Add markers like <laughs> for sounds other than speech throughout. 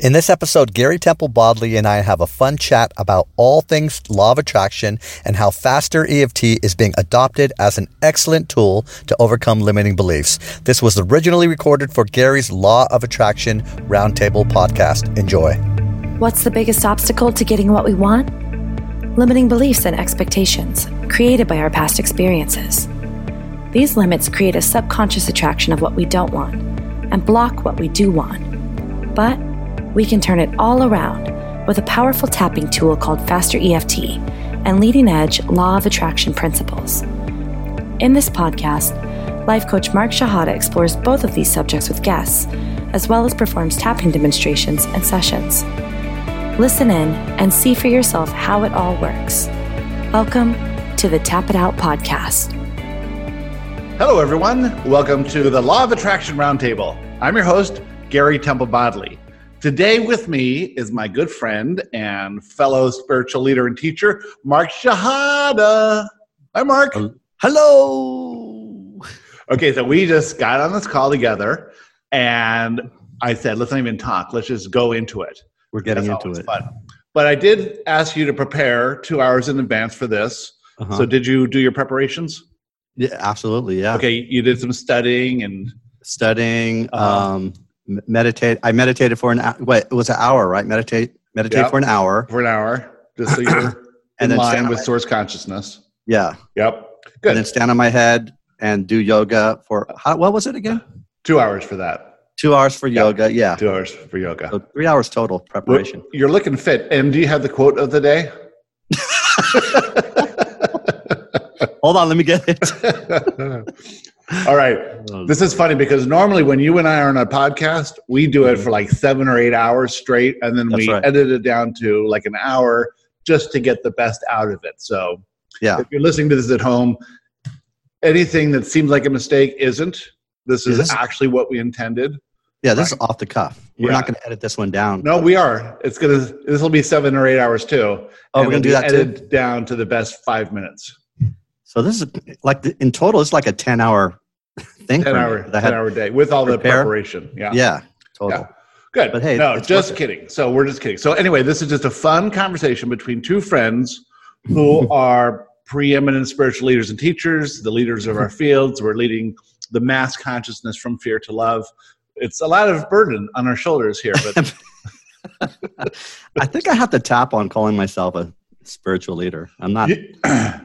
In this episode, Gary Temple Bodley and I have a fun chat about all things law of attraction and how Faster EFT is being adopted as an excellent tool to overcome limiting beliefs. This was originally recorded for Gary's Law of Attraction Roundtable podcast. Enjoy. What's the biggest obstacle to getting what we want? Limiting beliefs and expectations created by our past experiences. These limits create a subconscious attraction of what we don't want and block what we do want. But we can turn it all around with a powerful tapping tool called Faster EFT and leading edge law of attraction principles. In this podcast, life coach Mark Shahada explores both of these subjects with guests, as well as performs tapping demonstrations and sessions. Listen in and see for yourself how it all works. Welcome to the Tap It Out podcast. Hello, everyone. Welcome to the Law of Attraction Roundtable. I'm your host, Gary Temple Bodley. Today with me is my good friend and fellow spiritual leader and teacher, Mark Shahada. Hi, Mark. Hello. Okay, so we just got on this call together, and I said, let's not even talk. Let's just go into it. We're getting That's into it. Fun. But I did ask you to prepare two hours in advance for this. Uh-huh. So, did you do your preparations? yeah, absolutely. Yeah. Okay, you did some studying and Studying, Uh-huh. um, meditate. I meditated for an hour. Wait, it was an hour, right? Meditate, meditate Yeah. for an hour. for an hour, just so you're <clears throat> in And then line stand with source consciousness. Yeah. Yep. Good. And then stand on my head and do yoga for, how, what was it again? Two hours for that. Two hours for Yeah. yoga. Yeah. Two hours for yoga. So three hours total preparation. You're looking fit. And do you have the quote of the day? <laughs> <laughs> Hold on, let me get it. <laughs> All right. This is funny because normally when you and I are on a podcast, we do it for like seven or eight hours straight, and then Mm-hmm. That's we right. edit it down to like an hour just to get the best out of it. So Yeah. if you're listening to this at home, anything that seems like a mistake isn't. This Yeah, is this- actually what we intended. Yeah, this is off the cuff. We're Yeah. not going to edit this one down. No, we are. It's gonna. This will be seven or eight hours too. Oh, we're going to do that be too. edited down to the best five minutes. So this is like the, in total, it's like a ten hour for me, hour, 'cause I ten had- hour day with all the preparation. Yeah. Yeah, total. Yeah. Good. But hey, no, just kidding. So we're just kidding. So anyway, this is just a fun conversation between two friends who <laughs> are preeminent spiritual leaders and teachers, the leaders of our <laughs> fields. We're leading the mass consciousness from fear to love. It's a lot of burden on our shoulders here, but <laughs> I think I have to tap on calling myself a spiritual leader. I'm not. <clears throat>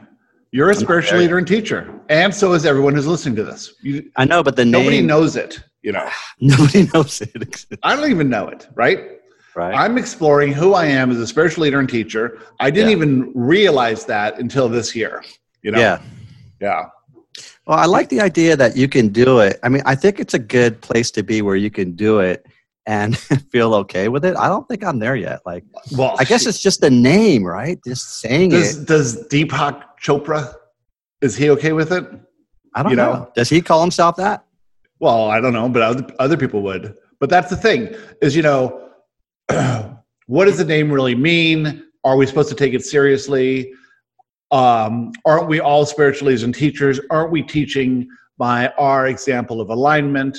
you- you're a spiritual leader and teacher, and so is everyone who's listening to this. You, I know, but the nobody name knows it. You know, <sighs> nobody knows it. I don't even know it. Right? Right. I'm exploring who I am as a spiritual leader and teacher. I didn't Yeah. even realize that until this year. You know? Yeah. Yeah. Well, I like the idea that you can do it. I mean, I think it's a good place to be where you can do it and <laughs> feel okay with it. I don't think I'm there yet. Like, Well, I guess it's just the name, right? Just saying does it. does Deepak Chopra is he okay with it? I don't you know. know? Does he call himself that? Well, I don't know, but other, other people would. But that's the thing is, you know, <clears throat> what does the name really mean? Are we supposed to take it seriously? Um, aren't we all spiritual leaders and teachers? Aren't we teaching by our example of alignment?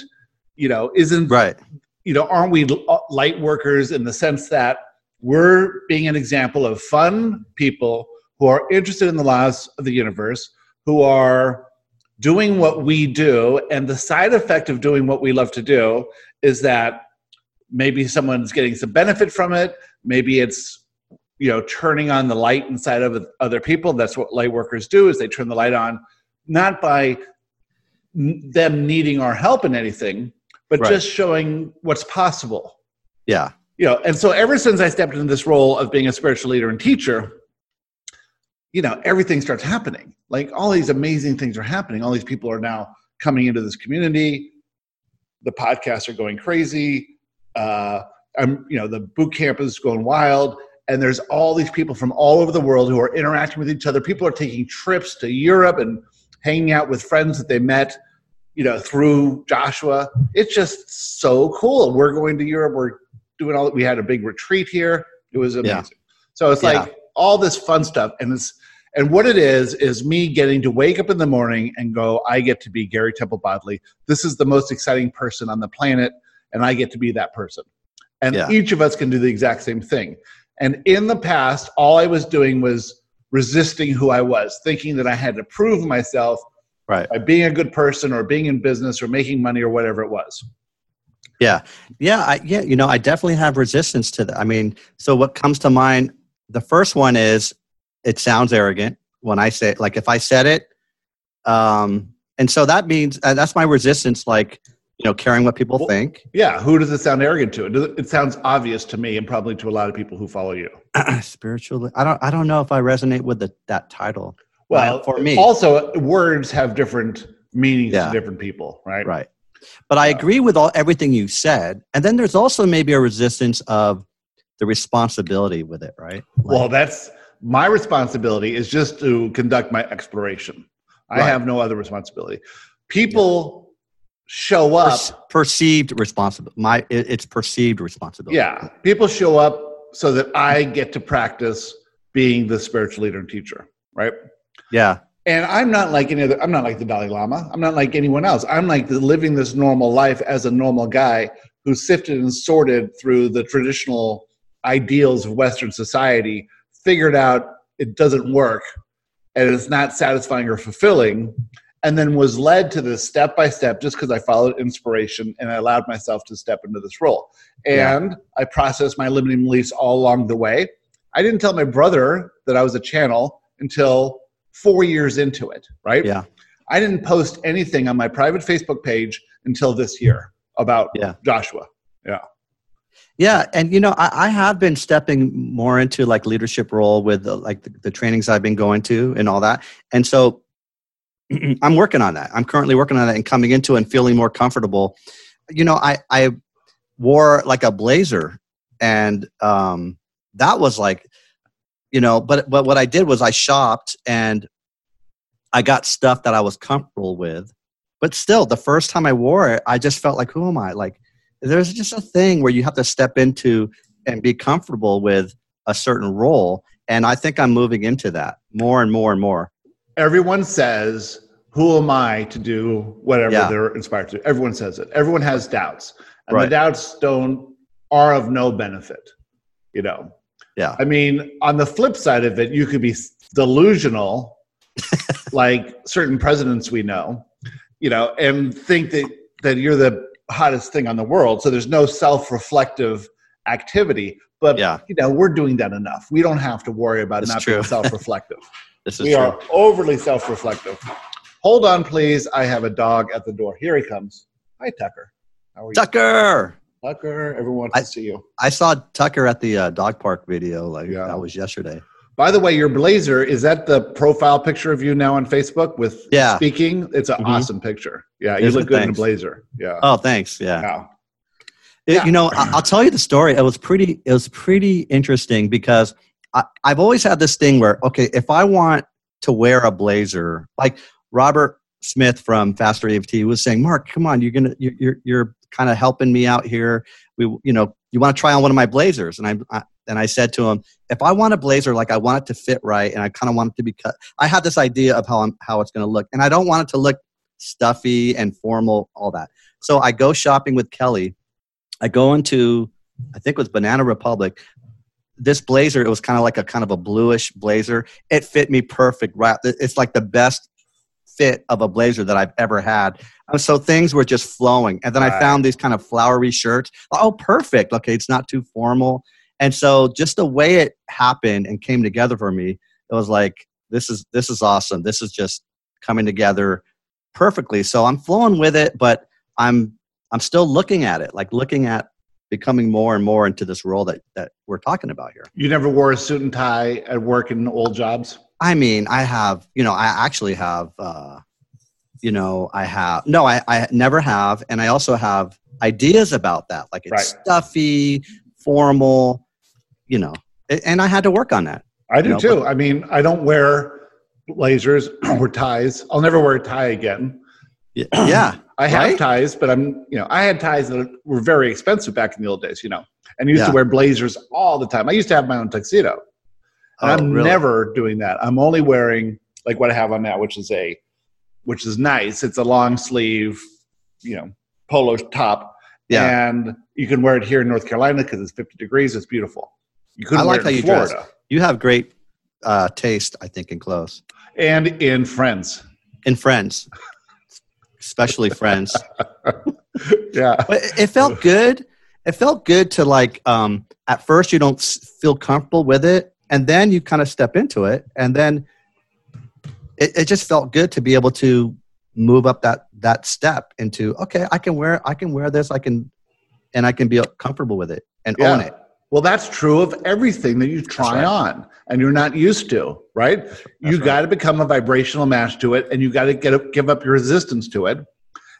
You know, isn't Right. You know, aren't we uh, light workers in the sense that we're being an example of fun people who are interested in the laws of the universe, who are doing what we do, and the side effect of doing what we love to do is that maybe someone's getting some benefit from it, maybe it's you know turning on the light inside of other people. That's what light workers do is they turn the light on not by them needing our help in anything but Right. just showing what's possible. Yeah. you know and so ever since i stepped into this role of being a spiritual leader and teacher you know everything starts happening. Like all these amazing things are happening. All these people are now coming into this community. The podcasts are going crazy. Uh i'm you know the boot camp is going wild. And there's all these people from all over the world who are interacting with each other. People are taking trips to europe and hanging out with friends that they met you know through joshua it's just so cool we're going to europe we're doing all that. we had a big retreat here it was amazing Yeah. so it's Yeah. like all this fun stuff and it's and what it is is me getting to wake up in the morning and go i get to be gary temple bodley this is the most exciting person on the planet and i get to be that person And Yeah. each of us can do the exact same thing. And in the past, all I was doing was resisting who I was, thinking that I had to prove myself Right. by being a good person or being in business or making money or whatever it was. Yeah. Yeah. I, yeah. You know, I definitely have resistance to that. I mean, so what comes to mind, the first one is it sounds arrogant when I say, like, if I said it, um, and so that means uh, that's my resistance, like, you know, caring what people Well- think. Yeah, who does it sound arrogant to? It, does- it sounds obvious to me and probably to a lot of people who follow you. <clears throat> Spiritually, I don't, I don't know if I resonate with the, that title. Well, for me. also words have different meanings Yeah. to different people, right? Right. But I agree with all everything you said. And then there's also maybe a resistance of the responsibility with it, right? Well, that's my responsibility is just to conduct my exploration. I Right. have no other responsibility. People show up. Perce- perceived responsibility. My it, it's perceived responsibility. Yeah, people show up so that I get to practice being the spiritual leader and teacher, right? Yeah. And I'm not like any other. I'm not like the Dalai Lama. I'm not like anyone else. I'm like the, living this normal life as a normal guy who sifted and sorted through the traditional ideals of Western society, figured out it doesn't work, and it's not satisfying or fulfilling, and then was led to this step by step just because I followed inspiration and I allowed myself to step into this role. Yeah. And I processed my limiting beliefs all along the way. I didn't tell my brother that I was a channel until four years into it, right? Yeah. I didn't post anything on my private Facebook page until this year about Yeah. Joshua. Yeah, Yeah, and you know, I, I have been stepping more into like leadership role with the, like the, the trainings I've been going to and all that, and so <clears throat> I'm working on that. I'm currently working on that and coming into and feeling more comfortable. You know, I I wore like a blazer, and um, that was like, you know, but but what I did was I shopped and I got stuff that I was comfortable with, but still, the first time I wore it, I just felt like, who am I? Like there's just a thing where you have to step into and be comfortable with a certain role and i think i'm moving into that more and more and more Everyone says, Who am I to do whatever Yeah. they're inspired to? do? Everyone says it. Everyone has doubts. And Right. the doubts don't are of no benefit. You know. Yeah. I mean, on the flip side of it, you could be delusional, <laughs> like certain presidents we know, you know, and think that that you're the hottest thing on the world. So there's no self-reflective activity. But Yeah. you know, we're doing that enough. We don't have to worry about It's not true. being self-reflective. <laughs> this is we true are overly self-reflective. Hold on, please. I have a dog at the door. Here he comes. Hi, Tucker. How are you? tucker Tucker. Everyone wants I- to see you. i saw tucker at the uh, dog park video like Yeah. that was yesterday By the way, your blazer is that the profile picture of you now on Facebook with Yeah. speaking? It's an Mhm. awesome picture. Yeah, you Is look good in a blazer. Yeah. oh thanks yeah yeah. It- Yeah. you know I, i'll tell you the story it was pretty it was pretty interesting because I, i've always had this thing where okay if i want to wear a blazer like robert smith from faster eft was saying mark come on you're gonna you're you're, you're kind of helping me out here we you know you want to try on one of my blazers and I, I and i said to him if i want a blazer like i want it to fit right and i kind of want it to be cut i have this idea of how i'm how it's going to look and i don't want it to look stuffy and formal all that so i go shopping with kelly I go into, I think it was Banana Republic. This blazer, it was kind of like a kind of a bluish blazer. It fit me perfect. Right, it's like the best fit of a blazer that I've ever had. And so things were just flowing. And then I found these kind of flowery shirts. Oh, perfect. Okay, it's not too formal. And so just the way it happened and came together for me, it was like this is this is awesome. This is just coming together perfectly. So I'm flowing with it, but I'm I'm still looking at it, like looking at becoming more and more into this role that that we're talking about here. You never wore a suit and tie at work in old jobs? I mean, I have, you know, I actually have, uh, you know, I have, no, I, I never have. And I also have ideas about that. Like it's Right. stuffy, formal, you know, and I had to work on that. I do No, too. I mean, I don't wear blazers <clears throat> or ties. I'll never wear a tie again. Yeah. <clears throat> I have Right? ties, but I'm, you know, I had ties that were very expensive back in the old days, you know, and used Yeah. to wear blazers all the time. I used to have my own tuxedo. And Oh, I'm really? never doing that. I'm only wearing like what I have on now, which is a, which is nice. It's a long sleeve, you know, polo top. Yeah. And You can wear it here in North Carolina because it's 50 degrees. It's beautiful. You I like wear it how in you dress. Florida You have great uh, taste, I think, in clothes. and in Friends. In friends, especially friends. <laughs> Yeah. But it- it felt good. It felt good to like. Um, at first, you don't feel comfortable with it, and then you kind of step into it, and then it, it just felt good to be able to move up that that step into okay, I can wear I can wear this, I can, and I can be comfortable with it and Yeah. own it. Well, that's true of everything that you try right. on and you're not used to, right? you right. got to become a vibrational match to it and you got to get up, give up your resistance to it.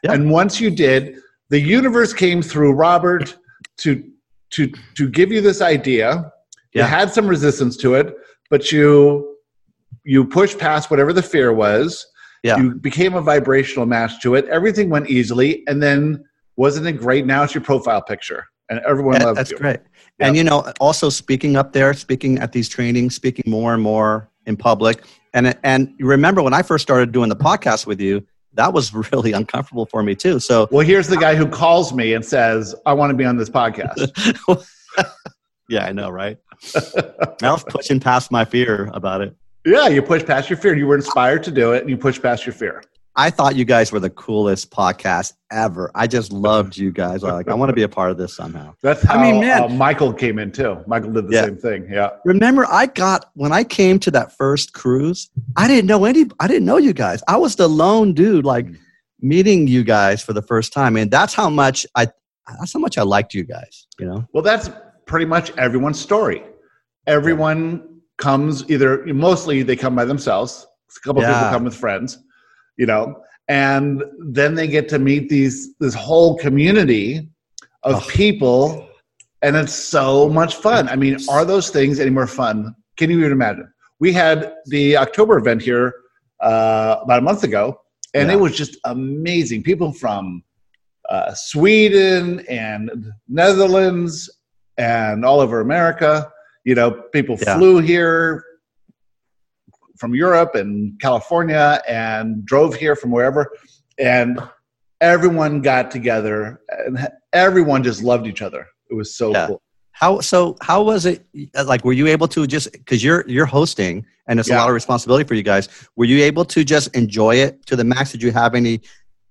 Yeah. And once you did, the universe came through Robert to to to give you this idea. You had some resistance to it, but you you pushed past whatever the fear was. Yeah. You became a vibrational match to it. Everything went easily and then wasn't it great? Now it's your profile picture and everyone Yeah, loves that's you. great. And you know, also speaking up there, speaking at these trainings, speaking more and more in public. And and you remember when I first started doing the podcast with you, that was <laughs> really uncomfortable for me too. So Well, here's the guy who calls me and says, I want to be on this podcast. <laughs> yeah, I know, right? I was pushing past my fear about it. yeah, you push past your fear. You were inspired to do it and you push past your fear. I thought you guys were the coolest podcast ever. I just loved you guys. I like I want to be a part of this somehow. That's how I mean, man- uh, Michael came in too. Michael did the Yeah. same thing. Yeah. Remember, I got when I came to that first cruise. I didn't know any. I didn't know you guys. I was the lone dude, like meeting you guys for the first time, and that's how much I. That's how much I liked you guys. You know. Well, that's pretty much everyone's story. Everyone comes either, mostly they come by themselves. A couple Yeah. people come with friends, you know, and then they get to meet these this whole community of Oh. people, and it's so much fun. I mean, are those things any more fun? Can you even imagine? We had the October event here uh, about a month ago, and Yeah. it was just amazing. People from uh, Sweden and Netherlands and all over America. You know, people Yeah. flew here from Europe and California and drove here from wherever, and everyone got together and everyone just loved each other. It was so Yeah. cool. How so? How was it? Like, were you able to just because you're you're hosting and it's a lot of responsibility for you guys? Were you able to just enjoy it to the max? Did you have any,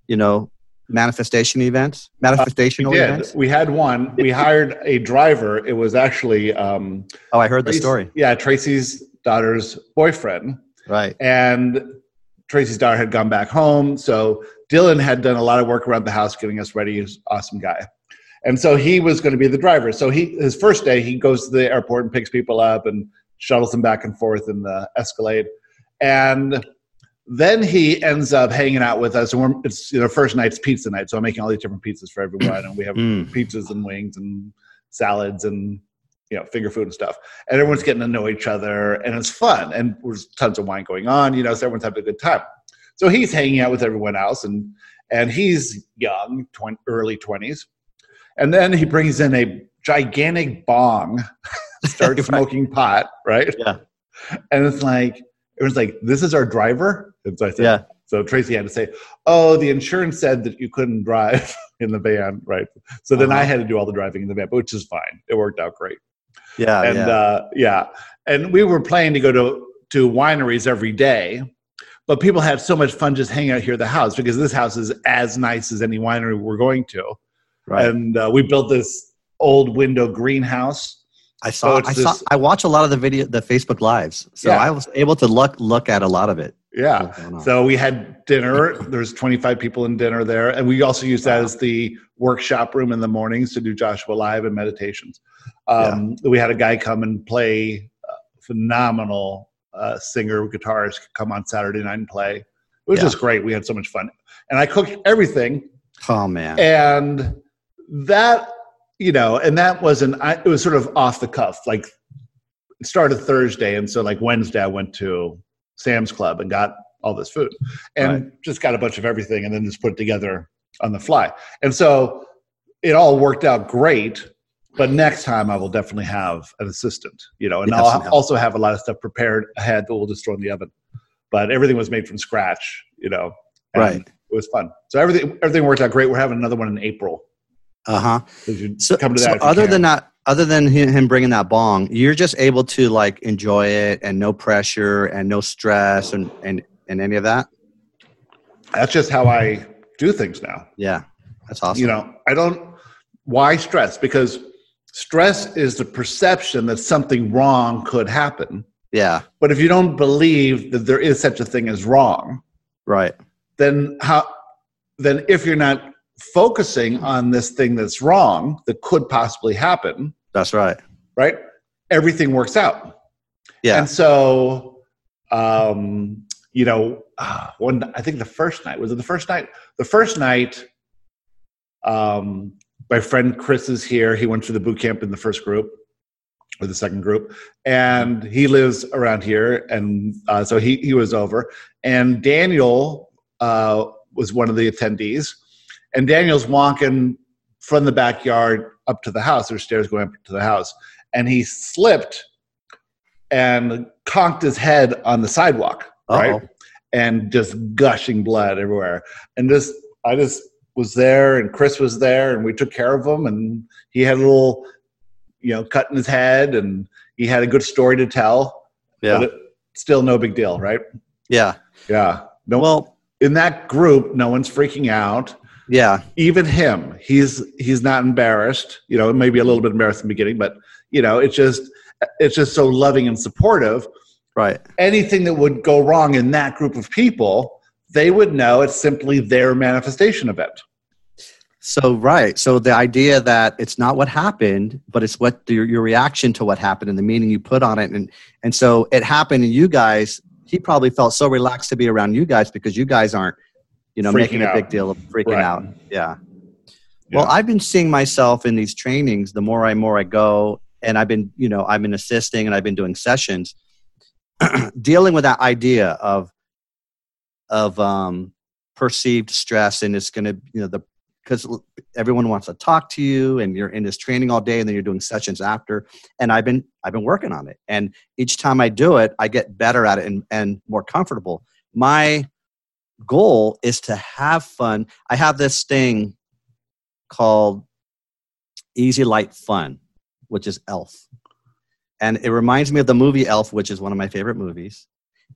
you know, manifestation events, manifestational We did. events? We had one. We <laughs> hired a driver. It was actually um, Oh, I heard the story. Yeah, Tracy's daughter's boyfriend. Right. and Tracy's daughter had gone back home. So Dylan had done a lot of work around the house getting us ready. He's an awesome guy. And so he was going to be the driver. So he his first day he goes to the airport and picks people up and shuttles them back and forth in the Escalade. And then he ends up hanging out with us. And we're, it's you know first night's pizza night, so I'm making all these different pizzas for everyone, and we have Mm. pizzas and wings and salads and you know finger food and stuff and everyone's getting to know each other and it's fun and there's tons of wine going on you know so everyone's having a good time so he's hanging out with everyone else and and he's young 20, early 20s and then he brings in a gigantic bong <laughs> starts <laughs> smoking pot right Yeah. and it's like it was like this is our driver and so i said Yeah. so tracy had to say oh the insurance said that you couldn't drive <laughs> in the van right so then i Uh-huh. had to do all the driving in the van which is fine it worked out great Yeah. and yeah. uh, yeah, and we were planning to go to to wineries every day, but people had so much fun just hanging out here at the house because this house is as nice as any winery we're going to, right. and uh, we built this old window greenhouse. I saw. it's I saw. this- I watch a lot of the video, the Facebook lives. So Yeah. I was able to look look at a lot of it. Yeah. What's going on. So we had dinner. There's 25 people in dinner there, and we also used that as the workshop room in the mornings to do Joshua Live and meditations. Um, We had a guy come and play, uh, phenomenal uh, singer, guitarist, come on Saturday night and play. It was Yeah. just great. We had so much fun, and I cooked everything, oh man. and that you know, and that wasn't. I, it was sort of off the cuff. Like it started Thursday, and so like Wednesday, I went to Sam's Club and got all this food, and just got a bunch of everything, and then just put it together on the fly. And so it all worked out great. But next time, I will definitely have an assistant, you know, and I'll also have a lot of stuff prepared ahead that we'll just throw in the oven. But everything was made from scratch, you know. Right. It was fun. So everything everything worked out great. We're having another one in April. Uh huh. So, come to that. you other than that, other than him him bringing that bong, you're just able to like enjoy it and no pressure and no stress and and and any of that. that's just how I do things now. Yeah, that's awesome. You know, I don't. Why stress? Because stress is the perception that something wrong could happen. yeah, But if you don't believe that there is such a thing as wrong, right. then how? Then if you're not focusing on this thing that's wrong that could possibly happen, That's right. right? Everything works out. Yeah, And so, um, you know, uh, one, I think the first night, was it the first night? The first night, um, my friend Chris is here. He went through the boot camp in the first group or the second group, and he lives around here. And uh, so he, he was over. And Daniel uh, was one of the attendees. And Daniel's walking from the backyard up to the house. There's stairs going up to the house. And he slipped and conked his head on the sidewalk, right? Uh-oh. And just gushing blood everywhere. And just, I just was there, and Chris was there, and we took care of him. And he had a little, you know, cut in his head, and he had a good story to tell. yeah, But it, still, no big deal, right? yeah. Yeah. No, Well, in that group, no one's freaking out. Yeah, Even him, he's he's not embarrassed. You know, maybe a little bit embarrassed in the beginning, but you know, it's just it's just so loving and supportive. right. anything that would go wrong in that group of people, they would know it's simply their manifestation of it. So right. So the idea that it's not what happened, but it's what your, your reaction to what happened and the meaning you put on it, and and so it happened, and you guys, he probably felt so relaxed to be around you guys because you guys aren't, you know, Freaking making a big deal of freaking Right. out. Yeah. Well, Yeah. I've been seeing myself in these trainings. The more I more I go, and I've been, you know, I've been assisting and I've been doing sessions, <clears throat> dealing with that idea of of um, perceived stress, and it's going to, you know, the because everyone wants to talk to you, and you're in this training all day, and then you're doing sessions after. And I've been I've been working on it, and each time I do it, I get better at it and, and more comfortable. My goal is to have fun. I have this thing called Easy Light Fun, which is Elf. And it reminds me of the movie Elf, which is one of my favorite movies.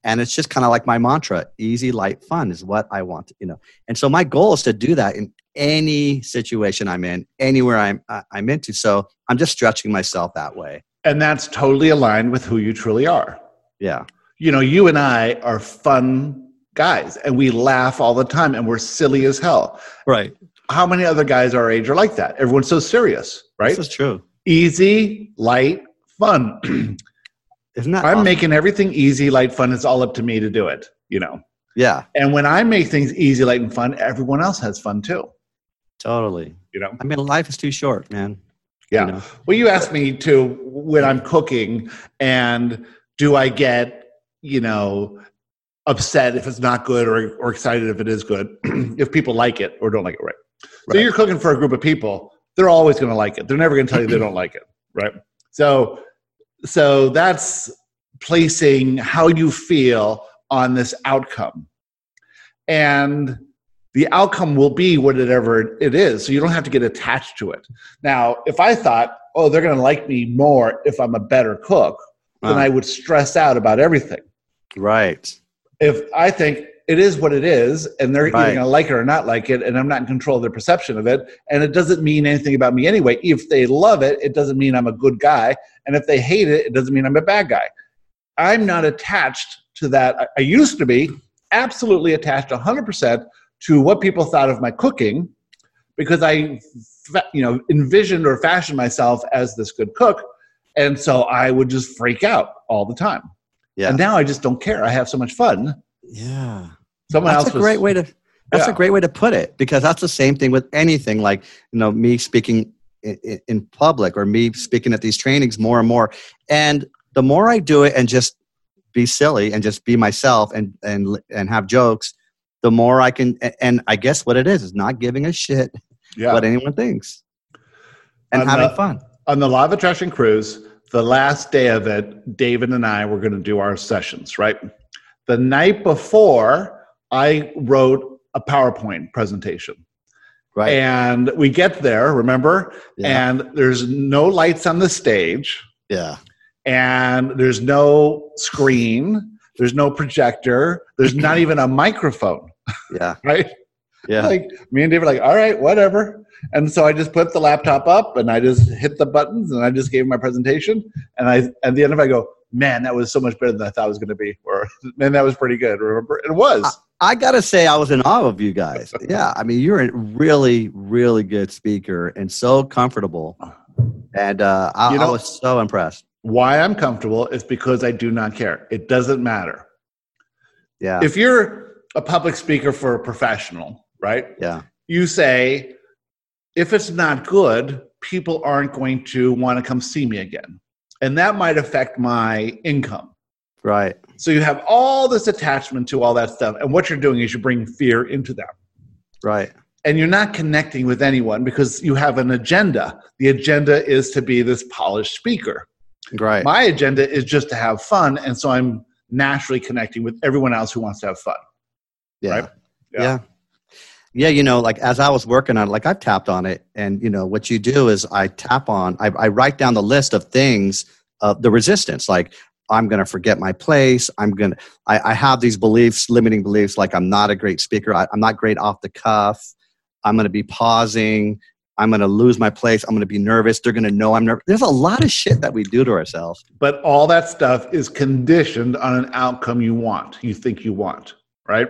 And it's just kind of like my mantra easy, light, fun is what I want, you know. And so my goal is to do that in any situation I'm in, anywhere I'm, I- I'm into. So I'm just stretching myself that way. And that's totally aligned with who you truly are. Yeah. You know, you and I are fun guys and we laugh all the time and we're silly as hell. Right. How many other guys our age are like that? Everyone's so serious, right? This is true. Easy, light, fun. <clears throat> Isn't that I'm awesome? making everything easy, light, fun. It's all up to me to do it, you know. Yeah, And when I make things easy, light, and fun, everyone else has fun too, totally. you know. I mean, life is too short, man. Yeah. You know? Well, you asked me to when I'm cooking, and do I get, you know, upset if it's not good or, or excited if it is good, <clears throat> if people like it or don't like it, right? So you're cooking for a group of people, they're always going to like it. They're never going to tell you they don't like it, <laughs> right? So, so that's placing how you feel on this outcome. And the outcome will be whatever it is. So you don't have to get attached to it. Now, if I thought, oh, they're going to like me more if I'm a better cook, then Uh, I would stress out about everything. right. If I think it is what it is, and they're either going to like it or not like it, and I'm not in control of their perception of it, and it doesn't mean anything about me anyway. If they love it, it doesn't mean I'm a good guy, and if they hate it, it doesn't mean I'm a bad guy. I'm not attached to that. I- I used to be absolutely attached 100% to what people thought of my cooking because I, you know, envisioned or fashioned myself as this good cook, and so I would just freak out all the time. Yeah. And now I just don't care. I have so much fun. yeah. Someone That's else a was, great way to. That's Yeah. a great way to put it because that's the same thing with anything like you know me speaking in, in public or me speaking at these trainings more and more. And the more I do it and just be silly and just be myself and and and have jokes, the more I can. And I guess what it is is not giving a shit Yeah. what anyone thinks and On having the- fun. on the Law of Attraction cruise, the last day of it, David and I were going to do our sessions, right? The night before, I wrote a PowerPoint presentation. Right. And we get there, remember? Yeah. And there's no lights on the stage, yeah. and there's no screen, there's no projector, there's not <clears throat> even a microphone, Yeah. <laughs> right? Yeah. Like me and David are like, all right, whatever. And so I just put the laptop up and I just hit the buttons and I just gave my presentation. And I at the end of it, I go, man, that was so much better than I thought it was going to be. Or <laughs> man, that was pretty good. Remember, it was. I gotta say, I was in awe of you guys. <laughs> Yeah, I mean, you're a really, really good speaker and so comfortable, and uh, I, You know- I was so impressed. Why I'm comfortable is because I do not care. It doesn't matter. Yeah, If you're a public speaker for a professional, right? yeah, You say, if it's not good, people aren't going to want to come see me again. And that might affect my income. right, So you have all this attachment to all that stuff. And what you're doing is you're bringing fear into them. right, And you're not connecting with anyone because you have an agenda. The agenda is to be this polished speaker. right. My agenda is just to have fun. And so I'm naturally connecting with everyone else who wants to have fun. yeah. right? yeah, Yeah. Yeah, You know, like as I was working on, it, like I've tapped on it, and you know, what you do is I tap on, I, I write down the list of things, uh, the resistance, like. I'm going to forget my place. I'm going to, I, I have these beliefs, limiting beliefs, like I'm not a great speaker. I, I'm not great off the cuff. I'm going to be pausing. I'm going to lose my place. I'm going to be nervous. They're going to know I'm nervous. There's a lot of shit that we do to ourselves. But all that stuff is conditioned on an outcome you want, you think you want, right?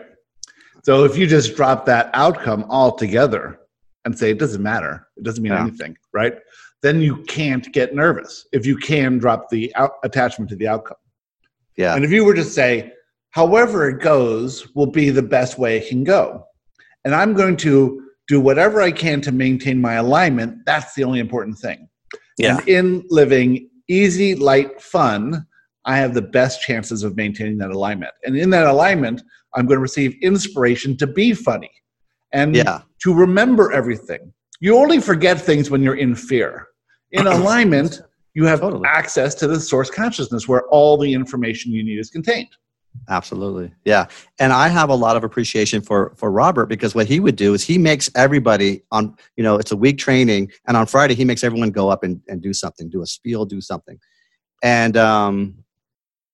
So if you just drop that outcome altogether and say it doesn't matter, it doesn't mean Yeah. anything, right? Then you can't get nervous if you can drop the out- attachment to the outcome. Yeah. And if you were to say, however it goes will be the best way it can go. And I'm going to do whatever I can to maintain my alignment. That's the only important thing. Yeah. And in living easy, light, fun, I have the best chances of maintaining that alignment. And in that alignment, I'm going to receive inspiration to be funny and Yeah. to remember everything. You only forget things when you're in fear. In <clears throat> alignment, you have Totally. access to the source consciousness where all the information you need is contained. Absolutely. Yeah. And I have a lot of appreciation for for Robert because what he would do is he makes everybody on, you know, it's a week training and on Friday he makes everyone go up and, and do something, do a spiel, do something. And um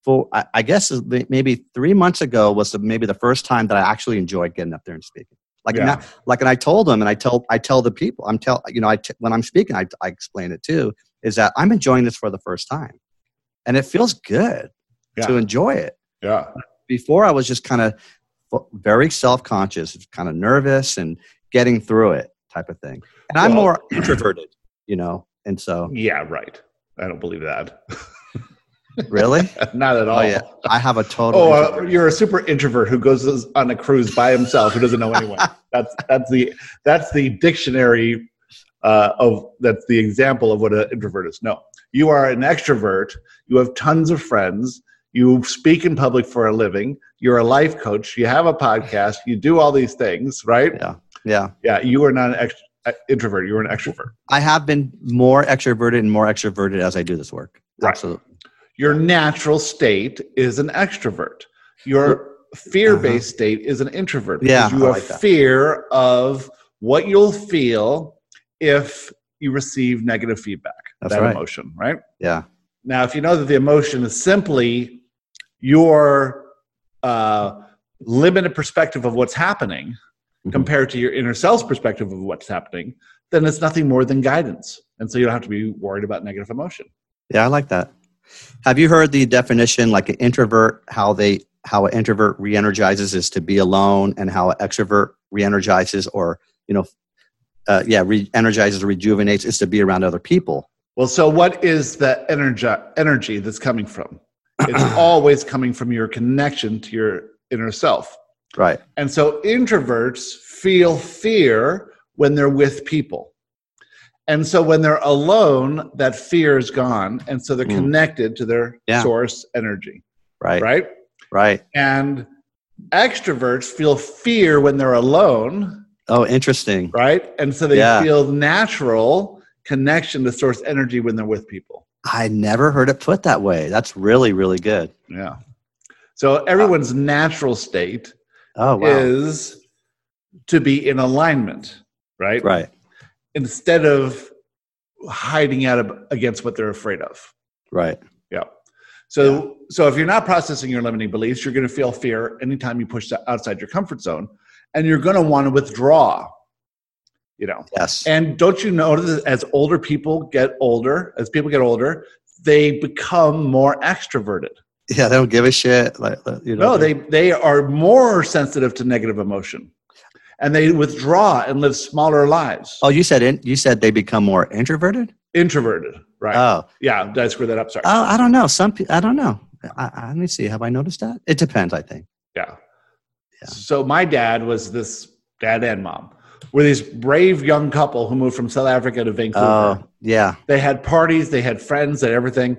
for I, I guess maybe three months ago was the, maybe the first time that I actually enjoyed getting up there and speaking. Like, Yeah. now, like, and I told them, and I tell, I tell the people, I'm tell, you know, I t- when I'm speaking, I, I explain it too, is that I'm enjoying this for the first time, and it feels good to enjoy it Yeah. before I was just kind of very self conscious, kind of nervous and getting through it type of thing. And I'm more <clears throat> introverted, you know, and so Yeah, right. I don't believe that. <laughs> really, <laughs> Not at all. oh yeah, I have a total. Oh, uh, you're a super introvert who goes on a cruise by himself who doesn't know anyone. <laughs> that's that's the that's the dictionary uh, of that's the example of what an introvert is. No, you are an extrovert. You have tons of friends. You speak in public for a living. You're a life coach. You have a podcast. You do all these things, right? yeah, yeah. Yeah, you are not an ext- uh, introvert. You're an extrovert. I have been more extroverted and more extroverted as I do this work. Right. Absolutely. Your natural state is an extrovert. Your fear-based state is an introvert. Yeah, because you I have like fear of what you'll feel if you receive negative feedback. That's that right. emotion, right? Yeah, Now, if you know that the emotion is simply your uh, limited perspective of what's happening Mhm. compared to your inner self's perspective of what's happening, then it's nothing more than guidance. And so you don't have to be worried about negative emotion. yeah. I like that. Have you heard the definition, like an introvert, how they how an introvert re-energizes is to be alone, and how an extrovert re-energizes, or you know, uh, yeah, re-energizes or rejuvenates is to be around other people. Well, so what is the energy energy that's coming from? It's <clears throat> always coming from your connection to your inner self. Right. And so introverts feel fear when they're with people. And so when they're alone, that fear is gone. And so they're Mm. connected to their Yeah. source energy, Right. right? Right. And extroverts feel fear when they're alone, Oh, interesting. right? And so they Yeah. feel natural connection to source energy when they're with people. I never heard it put that way. That's really, really good. Yeah. So everyone's natural state Oh, wow. is to be in alignment, right? Right. Instead of hiding out against what they're afraid of. Right. Yeah. So so if you're not processing your limiting beliefs, you're going to feel fear anytime you push outside your comfort zone, and you're going to want to withdraw. You know. Yes. And don't you notice that as older people get older, as people get older, they become more extroverted. yeah. They don't give a shit. Like you know. No, they they are more sensitive to negative emotion, and they withdraw and live smaller lives. Oh, you said in, you said they become more introverted. Introverted, right? Oh. yeah, did I screw that up? Sorry. Oh, I don't know. Some. I don't know. I, I, let me see. Have I noticed that? It depends. I think. Yeah. Yeah. So my dad was this dad and mom were these brave young couple who moved from South Africa to Vancouver. Oh, yeah. they had parties, they had friends, and everything.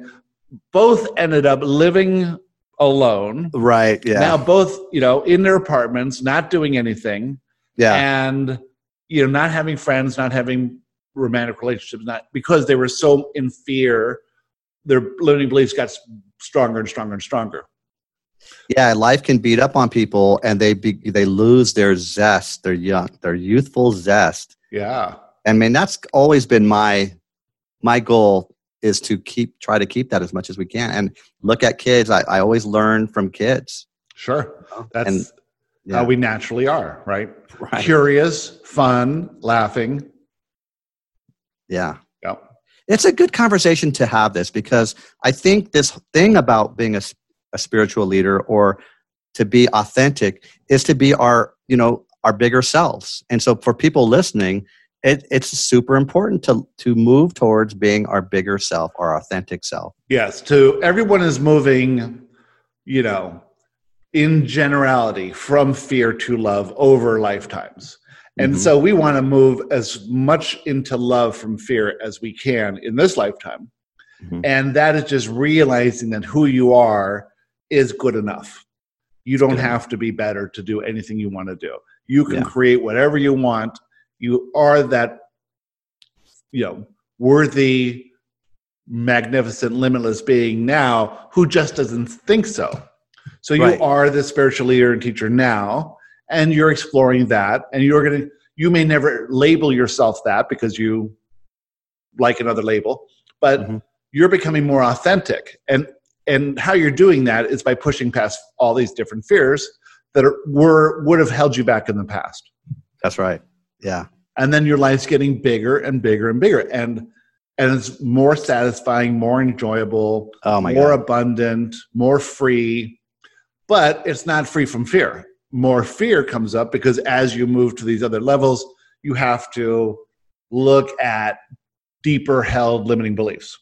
Both ended up living alone. Right. Yeah. Now both, you know, in their apartments, not doing anything, yeah. and you know, not having friends, not having romantic relationships, not because they were so in fear. Their limiting beliefs got stronger and stronger and stronger. yeah. Life can beat up on people, and they be, they lose their zest, their young, their youthful zest. Yeah. I mean, that's always been my my goal is to keep try to keep that as much as we can, and look at kids. I, I always learn from kids. Sure. That's And- Yeah. how we naturally are, right? Right. Curious, fun, laughing. Yeah. Yeah. It's a good conversation to have this because I think this thing about being a spiritual leader or to be authentic is to be our, you know, our bigger selves. And so for people listening, it, it's super important to, to move towards being our bigger self, our authentic self. Yes, to everyone is moving, you know, in generality from fear to love over lifetimes. And Mhm. so we want to move as much into love from fear as we can in this lifetime. Mhm. And that is just realizing that who you are is good enough. You don't Good. have to be better to do anything you want to do. You can Yeah. create whatever you want. You are that, you know, worthy, magnificent, limitless being now who just doesn't think so. So you Right. are the spiritual leader and teacher now, and you're exploring that, and you're gonna. You may never label yourself that because you like another label, but Mhm. you're becoming more authentic, and and how you're doing that is by pushing past all these different fears that are, were would have held you back in the past That's right. Yeah. and then your life's getting bigger and bigger and bigger and and it's more satisfying more enjoyable Oh my more God. abundant more free but it's not free from fear more fear comes up because as you move to these other levels you have to look at deeper held limiting beliefs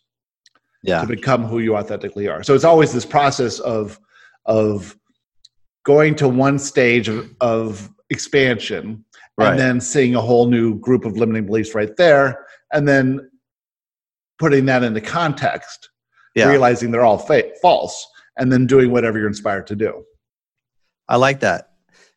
Yeah. to become who you authentically are. So it's always this process of of going to one stage of, of expansion Right. and then seeing a whole new group of limiting beliefs right there and then putting that into context Yeah. realizing they're all fa- false and then doing whatever you're inspired to do I like that.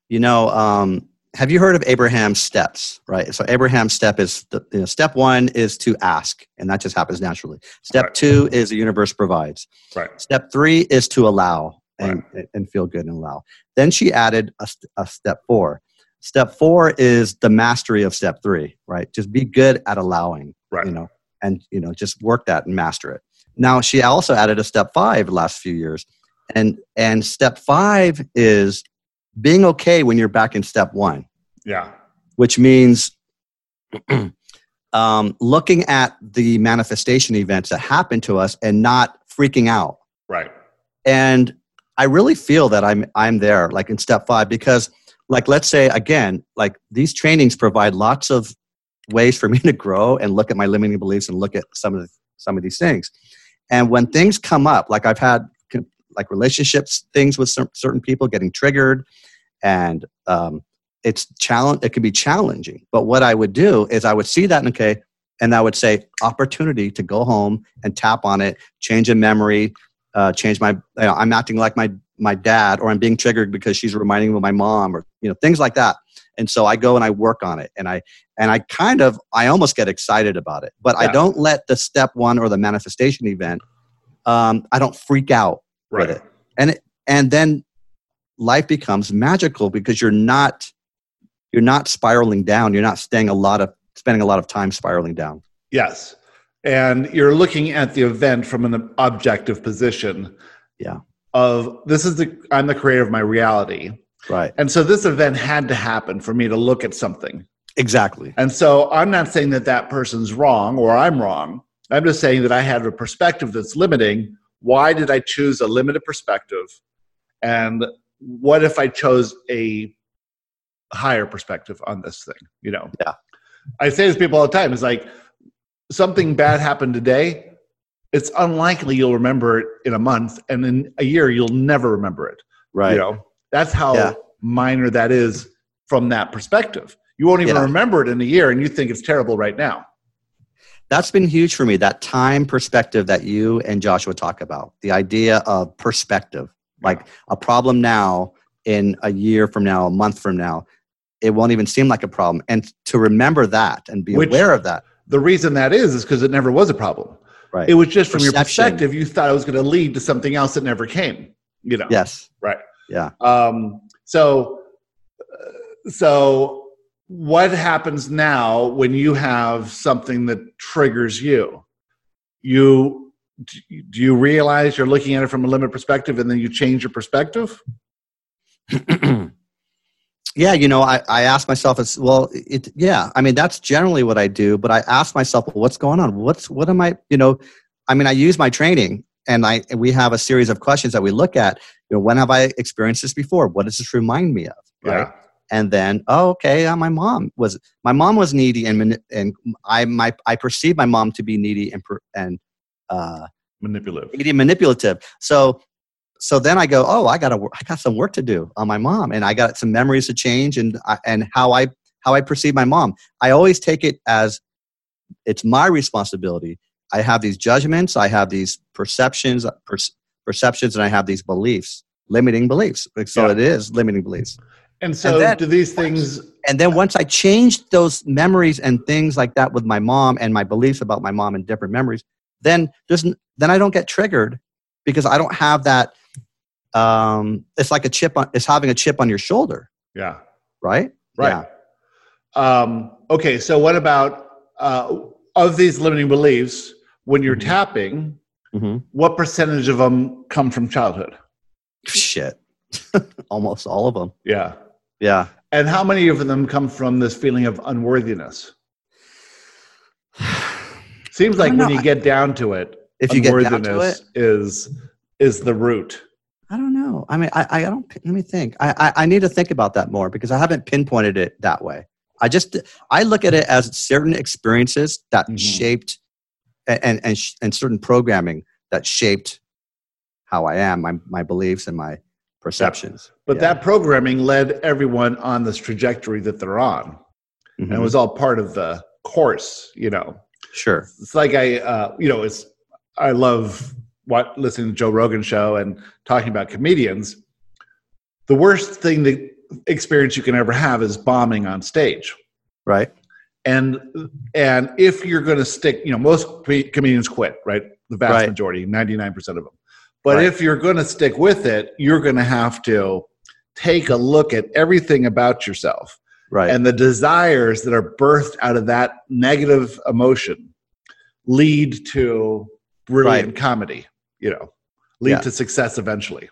You know, um, have you heard of Abraham's steps? Right. So Abraham's step is the, you know, step one is to ask, and that just happens naturally. Step Right. two is the universe provides. right Step three is to allow and, and feel good and allow. Then she added a, a step four. Step four is the mastery of step three. Right. Just be good at allowing. right You know, and you know, just work that and master it. Now she also added a step five last few years, and and step five is being okay when you're back in step one, yeah which means <clears throat> um, looking at the manifestation events that happen to us and not freaking out. right And I really feel that I'm I'm there, like in step five, because like let's say again, like these trainings provide lots of ways for me <laughs> to grow and look at my limiting beliefs and look at some of the, some of these things. And when things come up, like I've had like relationships things with certain people getting triggered, and um, it's challenge. It can be challenging. But what I would do is I would see that and okay, and I would say opportunity to go home and tap on it, change a memory, uh, change my. You know, I'm acting like my my dad, or I'm being triggered because she's reminding me of my mom, or you know things like that. And so I go and I work on it, and I and I kind of I almost get excited about it, but I don't let the step one or the manifestation event. Um, I don't freak out right with it, and it, and then life becomes magical because you're not you're not spiraling down. You're not staying a lot of spending a lot of time spiraling down. Yes. And you're looking at the event from an objective position. Yeah. Of this is the I'm the creator of my reality. Right. And so this event had to happen for me to look at something. Exactly. And so I'm not saying that that person's wrong or I'm wrong. I'm just saying that I had a perspective that's limiting. Why did I choose a limited perspective? And what if I chose a higher perspective on this thing? You know? Yeah. I say this to people all the time. It's like something bad happened today. It's unlikely you'll remember it in a month, and in a year you'll never remember it. Right. You know, that's how Yeah. minor that is from that perspective. You won't even Yeah. remember it in a year, and you think it's terrible right now. That's been huge for me. That time perspective that you and Joshua talk about. The idea of perspective. Like a problem now, in a year from now, a month from now, it won't even seem like a problem. And to remember that and be Which- aware of that. The reason that is is because it never was a problem. Right. It was just from your perspective, you thought it was going to lead to something else that never came. You know. yes. Yeah. Um, so, so what happens now when you have something that triggers you? You do you realize you're looking at it from a limited perspective, and then you change your perspective? <clears throat> yeah, you know, I, I ask myself, it's well, it, yeah, I mean, that's generally what I do, but I ask myself, well, what's going on? What's, what am I, you know, I mean, I use my training and I, we have a series of questions that we look at, know, when have I experienced this before? What does this remind me of? Right. And then, oh, okay, uh, my mom was, my mom was needy and, and I, my, I perceive my mom to be needy and, and, uh, manipulative. needy and manipulative. So so then I go, oh, I got I got some work to do on my mom, and I got some memories to change, and I- and how I how I perceive my mom. I always take it as it's my responsibility. I have these judgments, I have these perceptions, per, perceptions, and I have these beliefs, limiting beliefs. So Yeah. it is limiting beliefs. And so, And then- do these things? And then once I changed those memories and things like that with my mom and my beliefs about my mom and different memories, then there's then I don't get triggered because I don't have that. Um, it's like a chip on. It's having a chip on your shoulder, Yeah. right? Right. Um, okay. So, what about uh, of these limiting beliefs? When you're Mhm. tapping, Yeah. hmm what percentage of them come from childhood? Shit. <laughs> Almost all of them. Yeah. Yeah. And how many of them come from this feeling of unworthiness? <sighs> Seems like when know. you get down to it, If you get down to it, is is the root. I don't know. I mean, I, I don't. Let me think. I, I I need to think about that more because I haven't pinpointed it that way. I just I look at it as certain experiences that Mhm. shaped and and sh- and certain programming that shaped how I am, my my beliefs and my perceptions. But Yeah. that programming led everyone on this trajectory that they're on, and it Mhm. was all part of the course. You know, sure. it's like I, uh, you know, it's I love what listening to Joe Rogan show and talking about comedians. The worst thing that experience you can ever have is bombing on stage. Right. And and if you're going to stick you know most comedians quit right the vast Right. majority 99% of them but Right. if you're going to stick with it you're going to have to take a look at everything about yourself Right. and the desires that are birthed out of that negative emotion lead to brilliant Right. comedy you know lead Yeah. to success eventually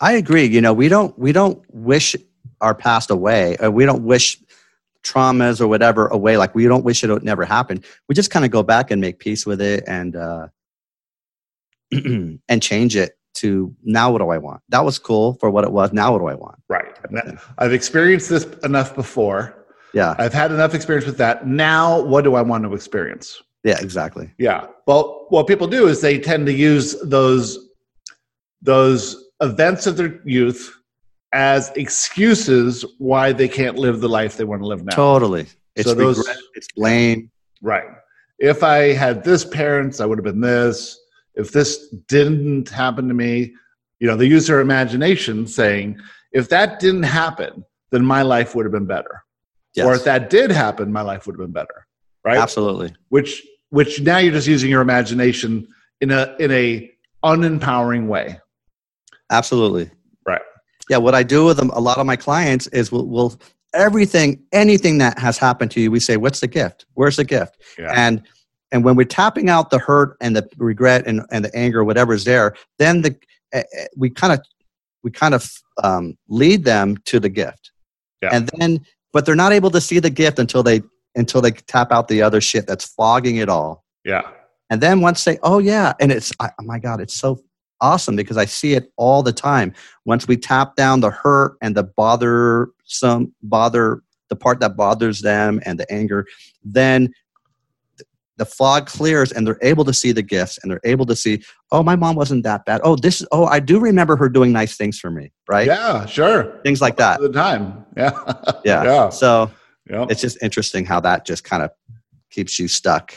I agree. You know, we don't we don't wish our past away. Or we don't wish traumas or whatever away. Like we don't wish it would never happen. We just kind of go back and make peace with it and uh, <clears throat> and change it to now. What do I want? That was cool for what it was. Now what do I want? right i've experienced this enough before Yeah. i've had enough experience with that now what do i want to experience Yeah. Exactly. Yeah. Well, what people do is they tend to use those those events of their youth as excuses why they can't live the life they want to live now. Totally. It's So those- regret. It's blame. Right. If I had this parents, I would have been this. If this didn't happen to me, you know, they use their imagination saying, if that didn't happen, then my life would have been better. Yes. Or if that did happen, my life would have been better. Right. Absolutely. which which now you're just using your imagination in a in a unempowering way Absolutely. Yeah. What I do with them, a lot of my clients is we'll, we'll everything, anything that has happened to you, we say, "What's the gift? Where's the gift?" Yeah. And and when we're tapping out the hurt and the regret and, and the anger, whatever is there, then the uh, we kind of we kind of um, lead them to the gift, Yeah. and then but they're not able to see the gift until they until they tap out the other shit that's fogging it all. yeah. And then once they, oh yeah, and it's, I, oh my God, it's so awesome because I see it all the time. Once we tap down the hurt and the bother, some bother, the part that bothers them and the anger, then the fog clears and they're able to see the gifts and they're able to see, oh, my mom wasn't that bad. Oh, this, oh, I do remember her doing nice things for me, right? Yeah, sure. Things like that. All the time. <laughs> Yeah. Yeah. Yeah. So Yeah. it's just interesting how that just kind of keeps you stuck.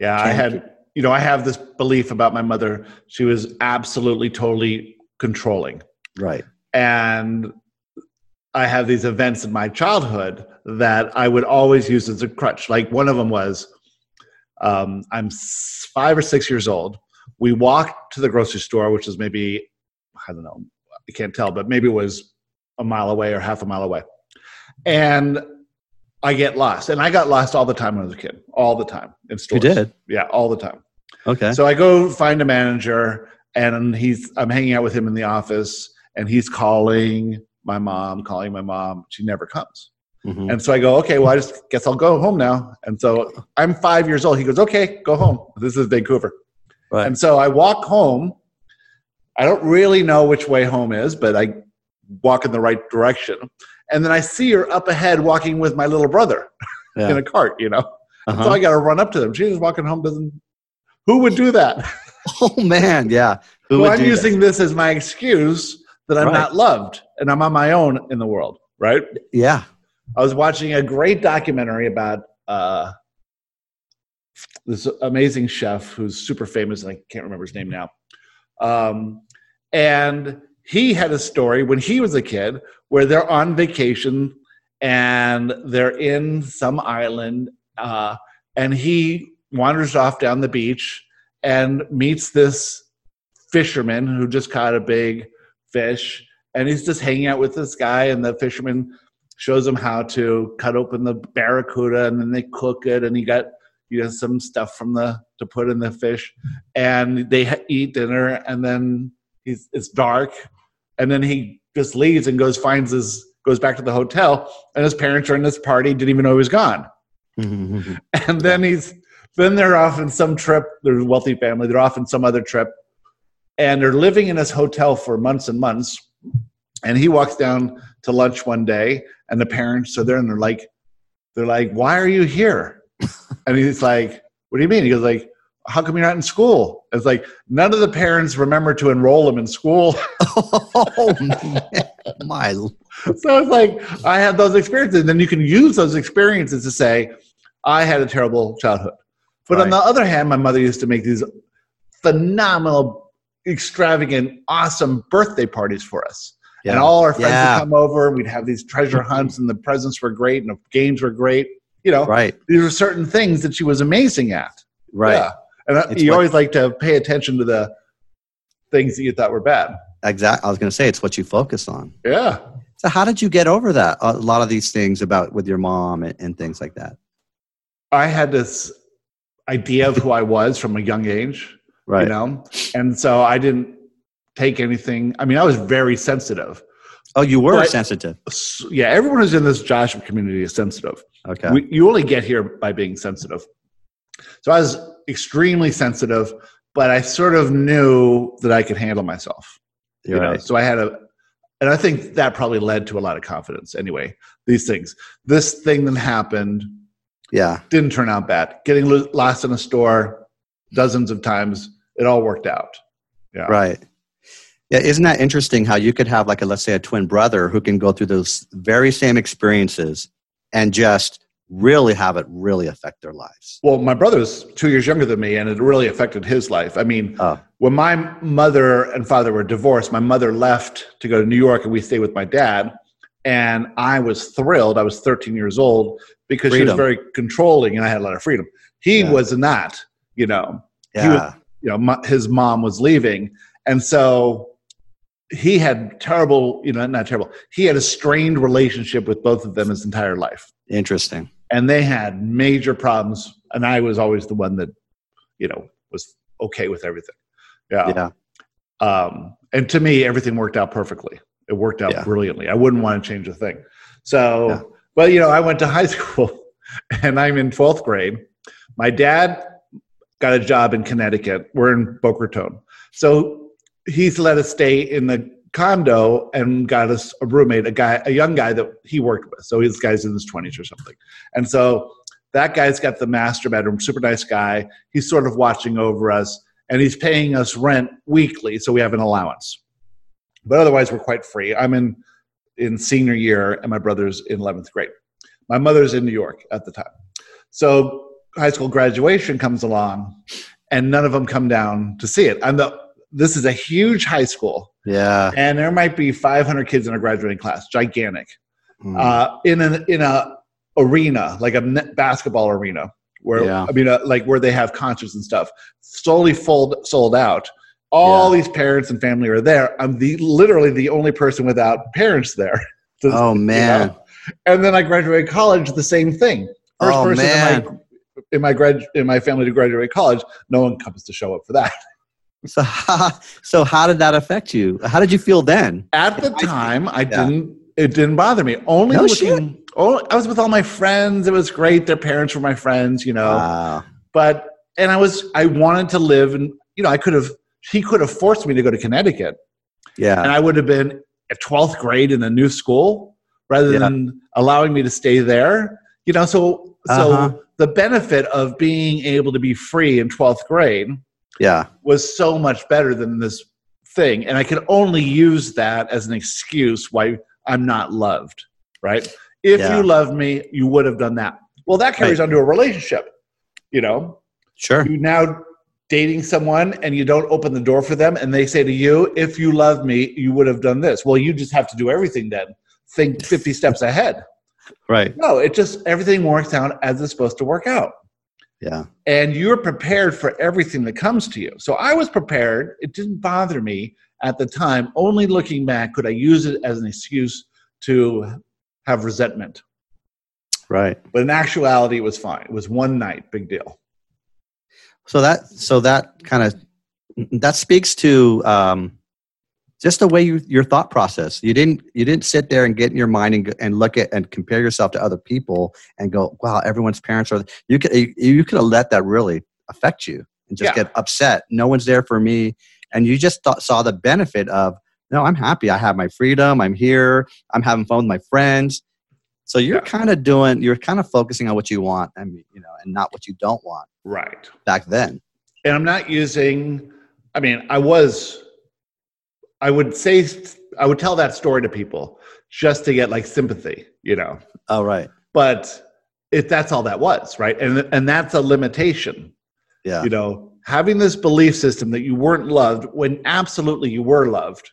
Yeah, I Can't had, you know, I have this belief about my mother. She was absolutely, totally controlling. Right. And I have these events in my childhood that I would always use as a crutch. Like one of them was um, I'm five or six years old. We walked to the grocery store, which is maybe, I don't know, I can't tell, but maybe it was a mile away or half a mile away. And I get lost. And I got lost all the time when I was a kid, all the time in You did. Yeah, all the time. Okay. So I go find a manager, and he's I'm hanging out with him in the office, and he's calling my mom, calling my mom. She never comes, Mhm. and so I go, okay, well, I just guess I'll go home now. And so I'm five years old. He goes, okay, go home. This is Vancouver, Right. and so I walk home. I don't really know which way home is, but I walk in the right direction, and then I see her up ahead walking with my little brother <laughs> in a cart. You know, Uh-huh. so I got to run up to them. She's walking home. Doesn't who would do that? <laughs> Oh man, yeah. Who well, would I'm using this as my excuse that I'm Right. not loved and I'm on my own in the world, right? Yeah. I was watching a great documentary about uh, this amazing chef who's super famous, and I can't remember his name now. Um, and he had a story when he was a kid where they're on vacation and they're in some island, uh, and he wanders off down the beach and meets this fisherman who just caught a big fish, and he's just hanging out with this guy, and the fisherman shows him how to cut open the barracuda and then they cook it and he got you know some stuff from the to put in the fish and they ha- eat dinner and then it's dark and then he just leaves and goes finds his goes back to the hotel and his parents are in this party didn't even know he was gone. <laughs> And then he's then they're off in some trip they're a wealthy family they're off in some other trip and they're living in this hotel for months and months. And he walks down to lunch one day and the parents are there and they're like they're like why are you here? <laughs> And he's like what do you mean? He goes like how come you're not in school it's like none of the parents remember to enroll them in school <laughs> oh my so it's like I had those experiences. And then you can use those experiences to say, I had a terrible childhood. But on the other hand, my mother used to make these phenomenal, extravagant, awesome birthday parties for us. yeah. And all our friends Yeah. would come over and we'd have these treasure hunts and the presents were great and the games were great. You know, right, these were certain things that she was amazing at. right. Yeah. And It's you what- always like to pay attention to the things that you thought were bad. Exactly. I was going to say it's what you focus on. Yeah. So how did you get over that? A lot of these things about with your mom and, and things like that. I had this idea of who I was from a young age. Right. you know and so i didn't take anything i mean i was very sensitive Oh, you were But- sensitive. Yeah everyone who's in this joshua community is sensitive Okay. we, you only get here by being sensitive so i was extremely sensitive but i sort of knew that i could handle myself You're you know right. so i had a and i think that probably led to a lot of confidence anyway these things this thing that happened Yeah. didn't turn out bad getting lo- lost in a store dozens of times it all worked out yeah Right. Yeah, isn't that interesting how you could have like a let's say a twin brother who can go through those very same experiences and just really have it really affect their lives. Well, my brother's two years younger than me, and it really affected his life. I mean, Oh. when my mother and father were divorced, my mother left to go to New York, and we stayed with my dad. And I was thrilled. I was 13 years old because she was very controlling, and I had a lot of freedom. He Yeah. was not. You know, He Yeah. you know, my, his mom was leaving, and so he had terrible, you know, not terrible. He had a strained relationship with both of them his entire life, Interesting. And they had major problems. And I was always the one that, you know, was okay with everything. Yeah. yeah Um, and to me, everything worked out perfectly. It worked out Yeah. brilliantly. I wouldn't want to change a thing. So, Yeah. but you know, I went to high <laughs> school and I'm in 12th grade. My dad got a job in Connecticut. We're in Boca Raton. So he's let us stay in the condo and got us a roommate, a guy, a young guy that he worked with. So this guy's in his 20s or something. And so that guy's got the master bedroom, super nice guy. He's sort of watching over us and he's paying us rent weekly, so we have an allowance. But otherwise, we're quite free. I'm in in senior year, and my brother's in 11th grade. My mother's in New York at the time. So high school graduation comes along, and none of them come down to see it. I'm the this is a huge high school, Yeah. and there might be 500 kids in a graduating class, gigantic Mm. uh, in an in a arena like a basketball arena where Yeah. I mean uh, like where they have concerts and stuff solely sold sold out. All Yeah. these parents and family are there. I'm the literally the only person without parents there. <laughs> To- oh you man. know? And then I graduated college, the same thing. First Oh, person in man. my in my grad in my family to graduate college. No one comes to show up for that. <laughs> So how, <laughs> so how did that affect you? How did you feel then? At the time, I didn't. It didn't bother me. Only No looking. Oh, I was with all my friends. It was great. Their parents were my friends. You know. Wow. but and I was I wanted to live and you know I could have he could have forced me to go to Connecticut Yeah. and I would have been at 12th grade in a new school rather Yeah. than allowing me to stay there you know so so Uh-huh. the benefit of being able to be free in 12th grade yeah. was so much better than this thing and I could only use that as an excuse why I'm not loved right if Yeah. you loved me you would have done that well that carries Right. on to a relationship you know Sure. you now dating someone and you don't open the door for them and they say to you if you love me you would have done this well you just have to do everything then think 50 steps ahead Right. no it just everything works out as it's supposed to work out Yeah. and you're prepared for everything that comes to you. So i was prepared. It didn't bother me at the time. Only looking back could i use it as an excuse to have resentment. Right. but in actuality it was fine. It was one night. Big deal. So that so that kind of that speaks to um, just the way you, your thought process. You didn't you didn't sit there and get in your mind and, and look at and compare yourself to other people and go, wow, everyone's parents are. You could you, you could have let that really affect you and just Yeah. get upset. No one's there for me, and you just thought, saw the benefit of no, I'm happy. I have my freedom. I'm here. I'm having fun with my friends. So you're Yeah. kind of doing. You're kind of focusing on what you want, and you know, and not what you don't want. right Back then, and I'm not using. I mean, I was. I would say I would tell that story to people just to get like sympathy, you know. oh right, But if that's all that was, right? And and that's a limitation, yeah. you know. Having this belief system that you weren't loved when absolutely you were loved,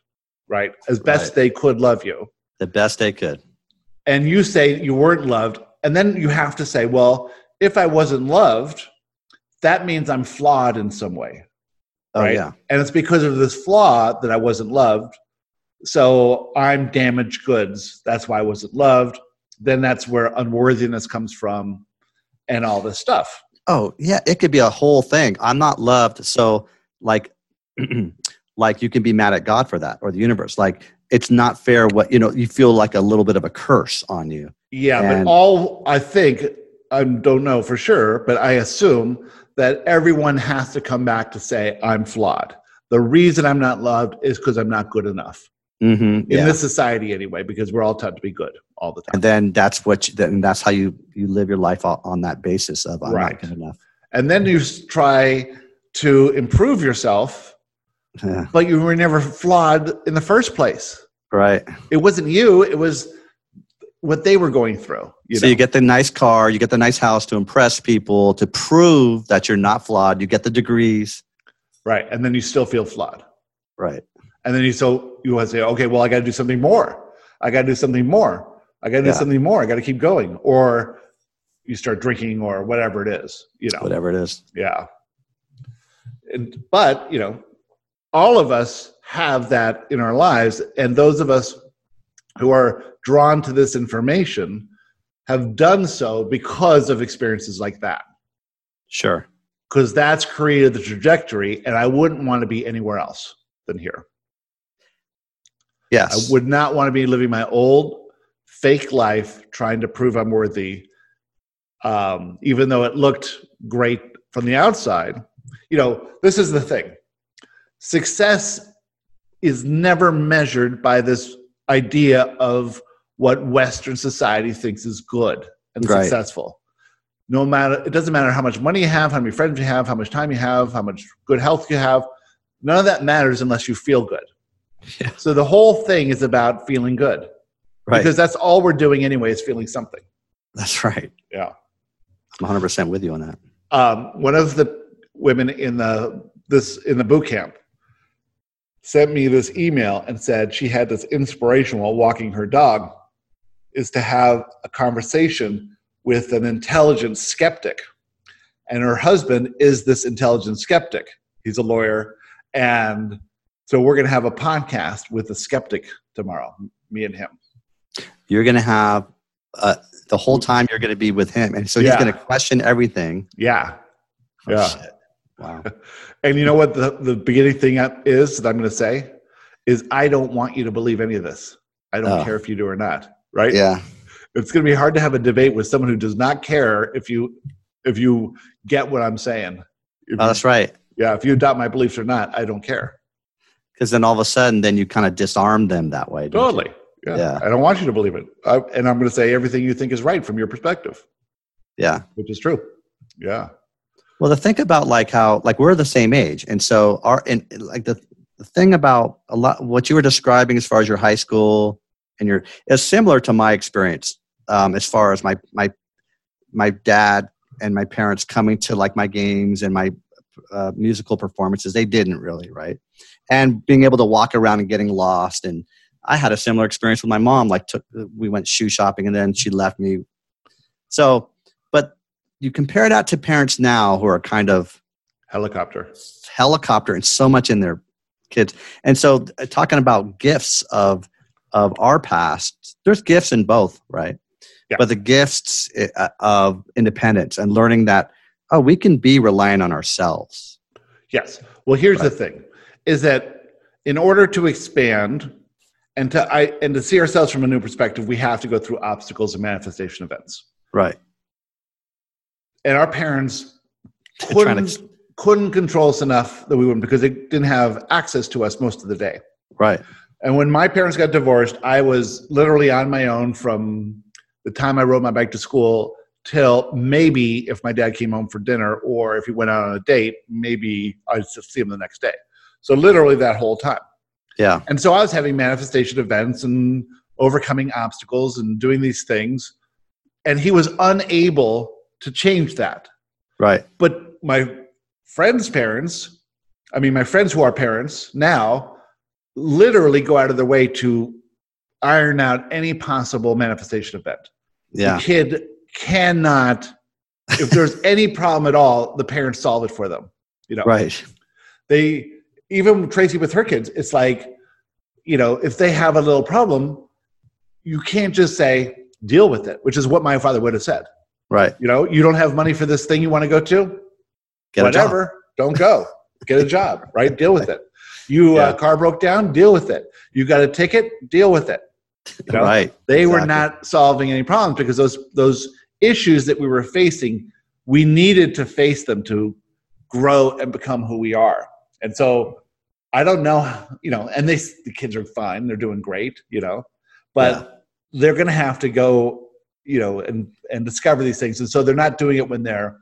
right? As best Right. they could love you, the best they could. and you say you weren't loved, and then you have to say, well, if I wasn't loved, that means I'm flawed in some way. Oh Right. yeah, and it's because of this flaw that I wasn't loved. So I'm damaged goods. That's why I wasn't loved. Then that's where unworthiness comes from, and all this stuff. oh yeah. It could be a whole thing. I'm not loved, so like, <clears throat> like you can be mad at God for that or the universe. Like it's not fair. What you know, you feel like a little bit of a curse on you. Yeah, And- but all I think I don't know for sure, but I assume that everyone has to come back to say I'm flawed. The reason I'm not loved is because I'm not good enough Mm-hmm. in Yeah. this society anyway. Because we're all taught to be good all the time. and then that's what. You, then that's how you you live your life on, that basis of I'm Right. not good enough. and then you try to improve yourself Yeah. but you were never flawed in the first place. Right. It wasn't you, it was what they were going through. You so know? you get the nice car, you get the nice house to impress people, to prove that you're not flawed. You get the degrees. right. And then you still feel flawed. Right. And then you so you want to say, okay, well, I gotta do something more. I gotta do something more. I gotta do something more. I gotta keep going. Or you start drinking or whatever it is, you know. Whatever it is. Yeah. And, but, you know, all of us have that in our lives. And those of us who are drawn to this information have done so because of experiences like that. Sure. Because that's created the trajectory, and I wouldn't want to be anywhere else than here. Yes. I would not want to be living my old fake life trying to prove I'm worthy, um, even though it looked great from the outside. You know, this is the thing success is never measured by this idea of what Western society thinks is good and Right. successful. No matter, it doesn't matter how much money you have, how many friends you have, how much time you have, how much good health you have. None of that matters unless you feel good. Yeah. So the whole thing is about feeling good right. because that's all we're doing anyway is feeling something. That's right. Yeah. I'm 100% with you on that. Um, one of the women in the this in the boot camp sent me this email and said she had this inspiration while walking her dog is to have a conversation with an intelligent skeptic and her husband is this intelligent skeptic he's a lawyer and so we're going to have a podcast with the skeptic tomorrow me and him You're going to have uh, the whole time you're going to be with him. And so he's Yeah. going to question everything. yeah Oh, Yeah. shit. Wow. <laughs> And you know what the, the beginning thing is that I'm going to say is I don't want you to believe any of this. I don't Oh. care if you do or not. Right? Yeah. It's going to be hard to have a debate with someone who does not care if you if you get what I'm saying. If Oh, that's right. yeah, if you adopt my beliefs or not, I don't care. Because then all of a sudden, then you kind of disarm them that way. you? Totally. Yeah. Yeah. I don't want you to believe it. I, and I'm going to say everything you think is right from your perspective, Yeah. which is true. Yeah. Well, to think about like how like we're the same age, and so our and like the the thing about a lot what you were describing as far as your high school and your is similar to my experience um, as far as my my my dad and my parents coming to like my games and my uh, musical performances. They didn't really right, and being able to walk around and getting lost. And I had a similar experience with my mom. Like took we went shoe shopping and then she left me. So, you compare that to parents now who are kind of Helicopter. helicopter and so much in their kids. And so uh, talking about gifts of of our past, there's gifts in both, right? Yeah. But the gifts uh, of independence and learning that oh, we can be reliant on ourselves. Yes. Well, here's the thing: is that in order to expand and to I and to see ourselves from a new perspective, we have to go through obstacles and manifestation events. Right. And our parents couldn't to- couldn't control us enough that we wouldn't because they didn't have access to us most of the day. Right. And when my parents got divorced, I was literally on my own from the time I rode my bike to school till maybe if my dad came home for dinner or if he went out on a date, maybe I'd see him the next day. So literally that whole time. Yeah. And so I was having manifestation events and overcoming obstacles and doing these things. And he was unable to change that. Right. But my friends' parents, I mean, my friends who are parents now, literally go out of their way to iron out any possible manifestation event. Yeah. The kid cannot, if there's <laughs> any problem at all, the parents solve it for them. You know, Right. they even Tracy with her kids, it's like, you know, if they have a little problem, you can't just say deal with it, which is what my father would have said. Right. You know, you don't have money for this thing you want to go to, Get a job. whatever, don't go. Get a job, <laughs> right? Deal with it. You Yeah. uh, car broke down, deal with it. You got a ticket, deal with it. You know? Right. They were not solving any problems because those those issues that we were facing, we needed to face them to grow and become who we are. And so I don't know, you know, and they the kids are fine, they're doing great, you know, but they're going to have to go, you know, and and discover these things. And so they're not doing it when they're,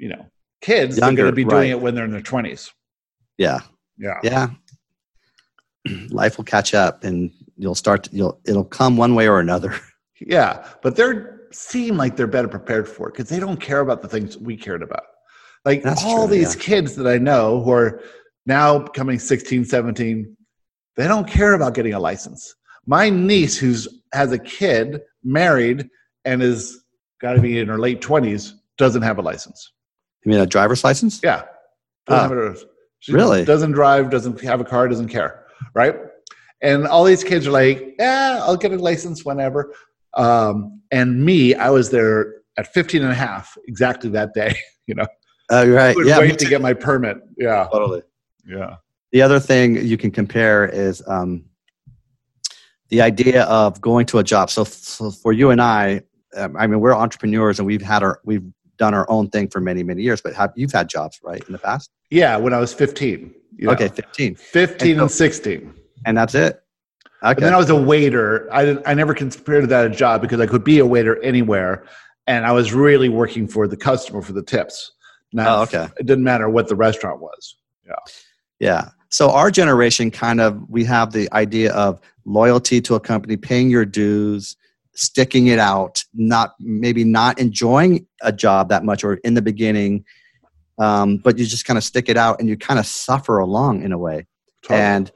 you know, kids. they're going to be right. doing it when they're in their twenties. Yeah. Yeah. Yeah. <clears throat> Life will catch up and you'll start to, you'll it'll come one way or another. <laughs> Yeah, but they're seem like they're better prepared for it because they don't care about the things we cared about. Like That's all true, these yeah. kids that I know who are now coming 16, 17, they don't care about getting a license. My niece who's has a kid, married, and is got to be in her late 20s, doesn't have a license. You mean a driver's license? Yeah. Ah. Doesn't have a- Really? doesn't drive, doesn't have a car, doesn't care, right? And all these kids are like, yeah, I'll get a license whenever. Um, and me, I was there at 15 and a half exactly that day. <laughs> You know, Oh, right. would Yeah. wait to get my permit. Yeah. totally. Yeah. The other thing you can compare is um, the idea of going to a job. So, so for you and I, um, I mean, we're entrepreneurs and we've had our we've done our own thing for many many years. But have you've had jobs right in the past? Yeah. When I was 15. you know. Okay, fifteen, 15 And and 16. and that's it. And Okay. then I was a waiter. I didn't, I never considered that a job because I could be a waiter anywhere, and I was really working for the customer for the tips. Not, Oh, okay. It didn't matter what the restaurant was. Yeah. Yeah. So our generation kind of we have the idea of loyalty to a company, paying your dues, sticking it out, not maybe not enjoying a job that much or in the beginning, um, but you just kind of stick it out and you kind of suffer along in a way. Totally. And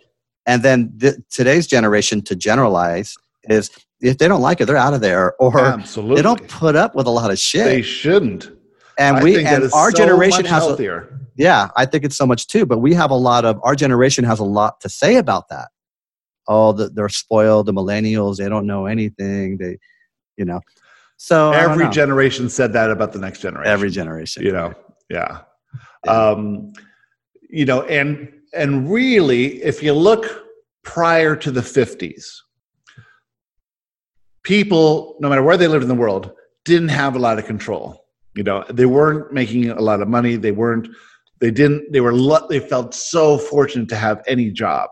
and then th- today's generation to generalize is if they don't like it, they're out of there, or Absolutely, they don't put up with a lot of shit. They shouldn't. and I we and our so generation has a, healthier. yeah, I think it's so much too. But we have a lot of our generation has a lot to say about that. Oh, the, they're spoiled. The millennials, they don't know anything. They, you know, so Every know. generation said that about the next generation. every generation, you know yeah. Yeah. um you know and and really if you look prior to the 50s people no matter where they lived in the world didn't have a lot of control you know they weren't making a lot of money they weren't they didn't they were they felt so fortunate to have any job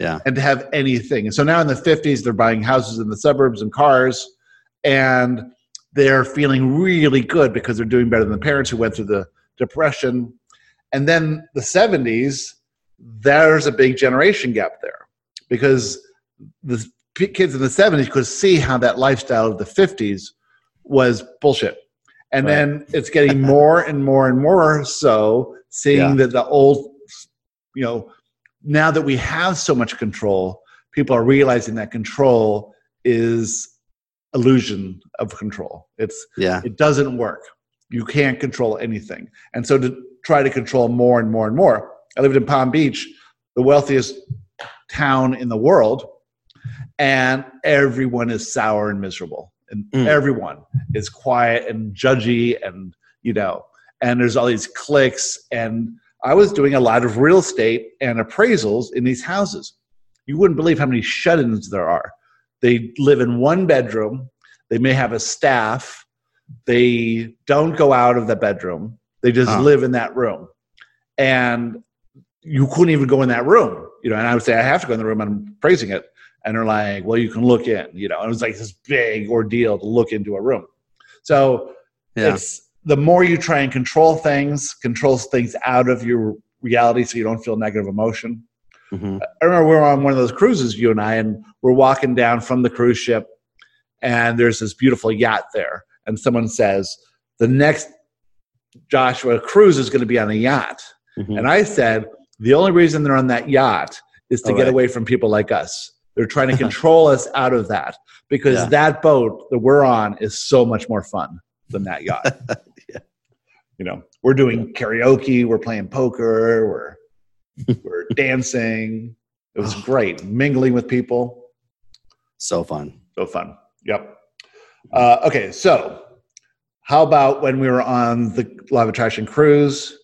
Yeah. and to have anything and so now in the 50s they're buying houses in the suburbs and cars and they're feeling really good because they're doing better than the parents who went through the depression and then the 70s there's a big generation gap there because the kids in the 70s could see how that lifestyle of the 50s was bullshit and Right. then it's getting <laughs> more and more and more so seeing Yeah. that the old you know now that we have so much control people are realizing that control is illusion of control it's yeah, it doesn't work. You can't control anything. And so to try to control more and more and more. I lived in Palm Beach, the wealthiest town in the world, and everyone is sour and miserable. And Mm. everyone is quiet and judgy and you know, and there's all these cliques and I was doing a lot of real estate and appraisals in these houses. You wouldn't believe how many shut-ins there are. They live in one bedroom. They may have a staff. They don't go out of the bedroom. They just Huh. live in that room. And you couldn't even go in that room, you know. And I would say, I have to go in the room. I'm praising it. And they're like, well, you can look in, you know. And it was like this big ordeal to look into a room. So yeah, it's the more you try and control things, controls things out of your reality so you don't feel negative emotion. Mhm. I remember we were on one of those cruises, you and I, and we're walking down from the cruise ship, and there's this beautiful yacht there. And someone says, The next Joshua cruise is going to be on a yacht. Mhm. And I said, The only reason they're on that yacht is to All get right. away from people like us. They're trying to <laughs> control us out of that because Yeah. that boat that we're on is so much more fun than that yacht. <laughs> You know, we're doing karaoke, we're playing poker, we're <laughs> we're dancing. It was great, mingling with people. so fun. So fun. Yep. Uh, okay, so how about when we were on the live Attraction cruise,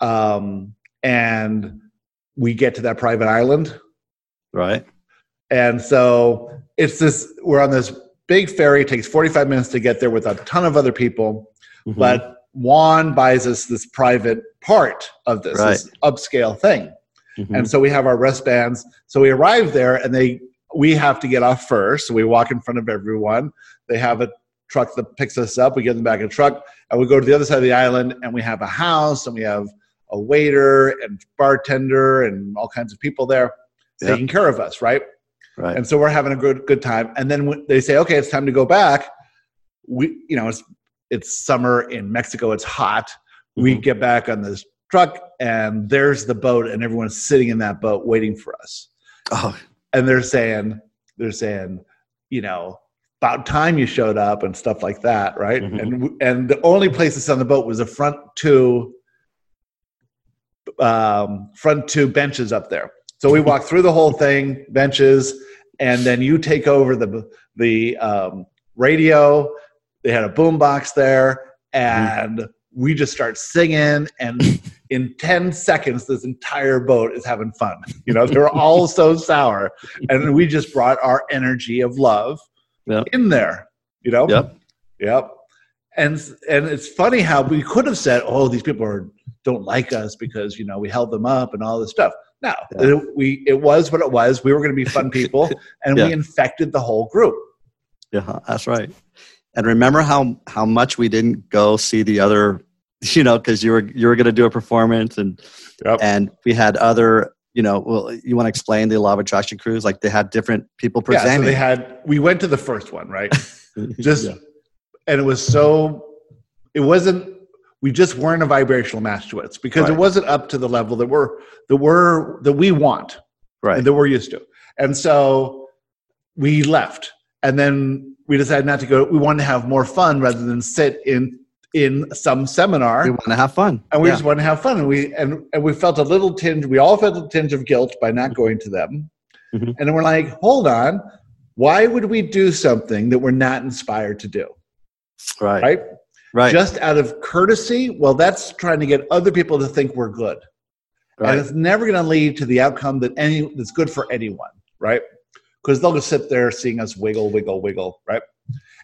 um, and we get to that private island, Right? and so it's this. We're on this big ferry. It takes forty-five minutes to get there with a ton of other people. Mhm. But Juan buys us this private part of this, this upscale thing. Mhm. And so we have our wristbands. So we arrive there and they we have to get off first. So we walk in front of everyone. They have a truck that picks us up. We get in the back of the truck and we go to the other side of the island and we have a house and we have a waiter and bartender and all kinds of people there taking care of us, right? right. And so we're having a good good time. And then when they say, "Okay, it's time to go back." We, you know, it's it's summer in Mexico. It's hot. We Mhm. get back on this truck, and there's the boat, and everyone's sitting in that boat waiting for us. oh, And they're saying, they're saying, you know, about time you showed up and stuff like that, right? Mhm. And and the only place that's on the boat was the front two um, front two benches up there. So we walk through the whole thing, benches, and then you take over the the um, radio. They had a boom box there, mm-hmm. and we just start singing. And <laughs> in ten seconds, this entire boat is having fun. You know, they were all <laughs> so sour, and we just brought our energy of love Yep. in there. You know. Yep. Yep. And and it's funny how we could have said, "Oh, these people are don't like us because you know we held them up and all this stuff." No, Yeah. it, we it was what it was. We were going to be fun people, <laughs> and Yeah. we infected the whole group. Yeah, that's right. And remember how how much we didn't go see the other, <laughs> you know, because you were you were going to do a performance, and Yep. and we had other, you know, well, you want to explain the law of attraction cruise? Like they had different people Yeah, so presenting. they had. We went to the first one, right? <laughs> Just Yeah. and it was so. It wasn't. We just weren't a vibrational match to it because it wasn't up to the level that we're that we're that we want. right. And that we're used to. And so we left. And then we decided not to go. We wanted to have more fun rather than sit in in some seminar. we want to have fun. and we Yeah. just want to have fun. And we and, and we felt a little tinge, we all felt a tinge of guilt by not going to them. Mhm. And then we're like, hold on, why would we do something that we're not inspired to do? right. Right? Right. Just out of courtesy, well, that's trying to get other people to think we're good. right. and it's never going to lead to the outcome that any that's good for anyone right because they'll just sit there seeing us wiggle wiggle wiggle right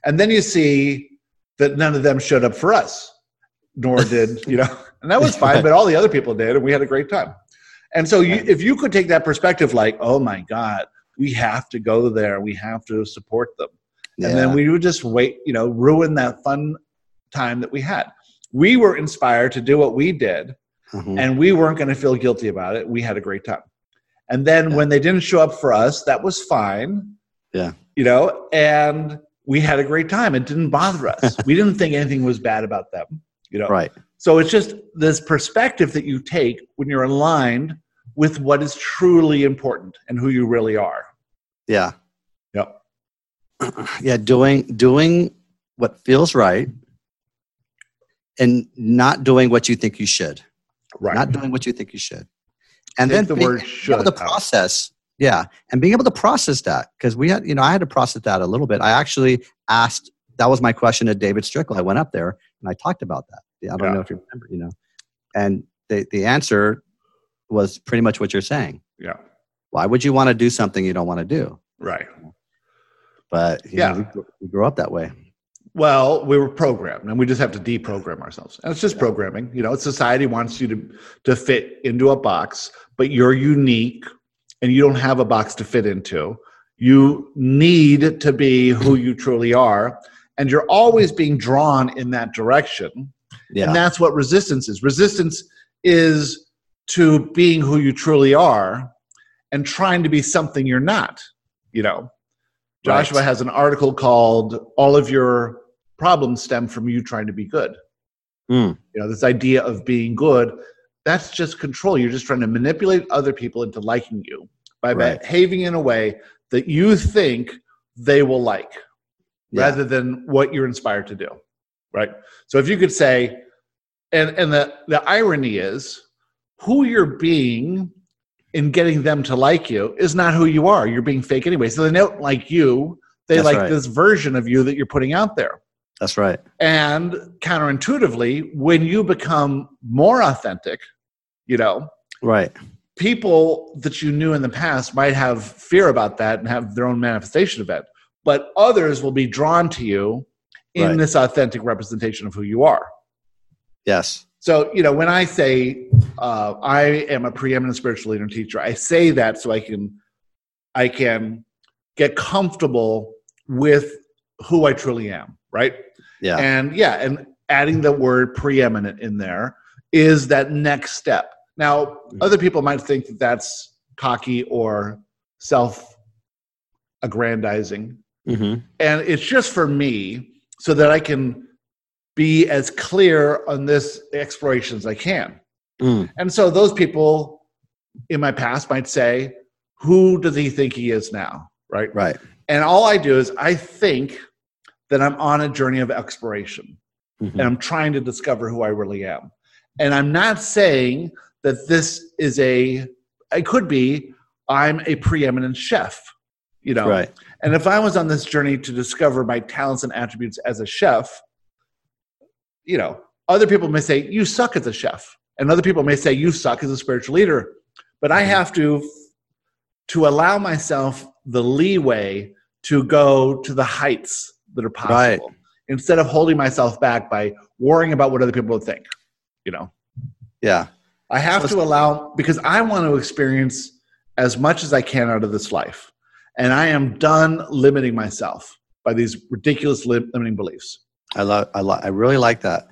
and then you see that none of them showed up for us nor did you know and that was fine but all the other people did and we had a great time and so you, if you could take that perspective like oh my god we have to go there we have to support them and then we would just wait you know ruin that fun time that we had we were inspired to do what we did Mhm. and we weren't going to feel guilty about it. We had a great time. And then Yeah. when they didn't show up for us, that was fine. Yeah. You know, and we had a great time. It didn't bother us. <laughs> we didn't think anything was bad about them, you know. right. So it's just this perspective that you take when you're aligned with what is truly important and who you really are. Yeah. Yep. <clears throat> yeah. Doing doing what feels right, and not doing what you think you should. Right. Not doing what you think you should. And Take then the being word able should to process. Yeah. And being able to process that because we had, you know, I had to process that a little bit. I actually asked, that was my question to David Strickle. I went up there and I talked about that. I don't Yeah. know if you remember, you know. And the, the answer was pretty much what you're saying. Yeah. Why would you want to do something you don't want to do? Right. But you Yeah. know, we, we grow up that way. Well, we were programmed, and we just have to deprogram ourselves. And it's just programming. You know, society wants you to to fit into a box, but you're unique, and you don't have a box to fit into. You need to be who you truly are, and you're always being drawn in that direction. Yeah. And that's what resistance is. Resistance is to being who you truly are and trying to be something you're not. You know, Right. Joshua has an article called All of Your Problems Stem from You Trying to Be Good. Mm. You know, this idea of being good, that's just control. You're just trying to manipulate other people into liking you by Right. behaving in a way that you think they will like Yeah. rather than what you're inspired to do right so if you could say and and the the irony is who you're being in getting them to like you is not who you are you're being fake anyway so they don't like you they That's like right. this version of you that you're putting out there That's right. and counterintuitively when you become more authentic you know Right. people that you knew in the past might have fear about that and have their own manifestation of it, but others will be drawn to you in Right. this authentic representation of who you are. Yes. So, you know, when I say uh, I am a preeminent spiritual leader and teacher, I say that so I can, I can get comfortable with who I truly am, right? Yeah. And yeah, and adding the word preeminent in there is that next step. Now, Mm-hmm. other people might think that that's cocky or self aggrandizing. hmm And it's just for me so that I can be as clear on this exploration as I can. Mm. And so those people in my past might say, Who does he think he is now? Right. Right. And all I do is I think that I'm on a journey of exploration Mhm. and I'm trying to discover who I really am. And I'm not saying that this is a it could be i'm a preeminent chef you know Right. and if i was on this journey to discover my talents and attributes as a chef you know other people may say you suck as a chef and other people may say you suck as a spiritual leader but i have to to allow myself the leeway to go to the heights that are possible Right. instead of holding myself back by worrying about what other people would think you know Yeah. I have So to allow because I want to experience as much as I can out of this life. And I am done limiting myself by these ridiculous li- limiting beliefs. I love. I love I really like that.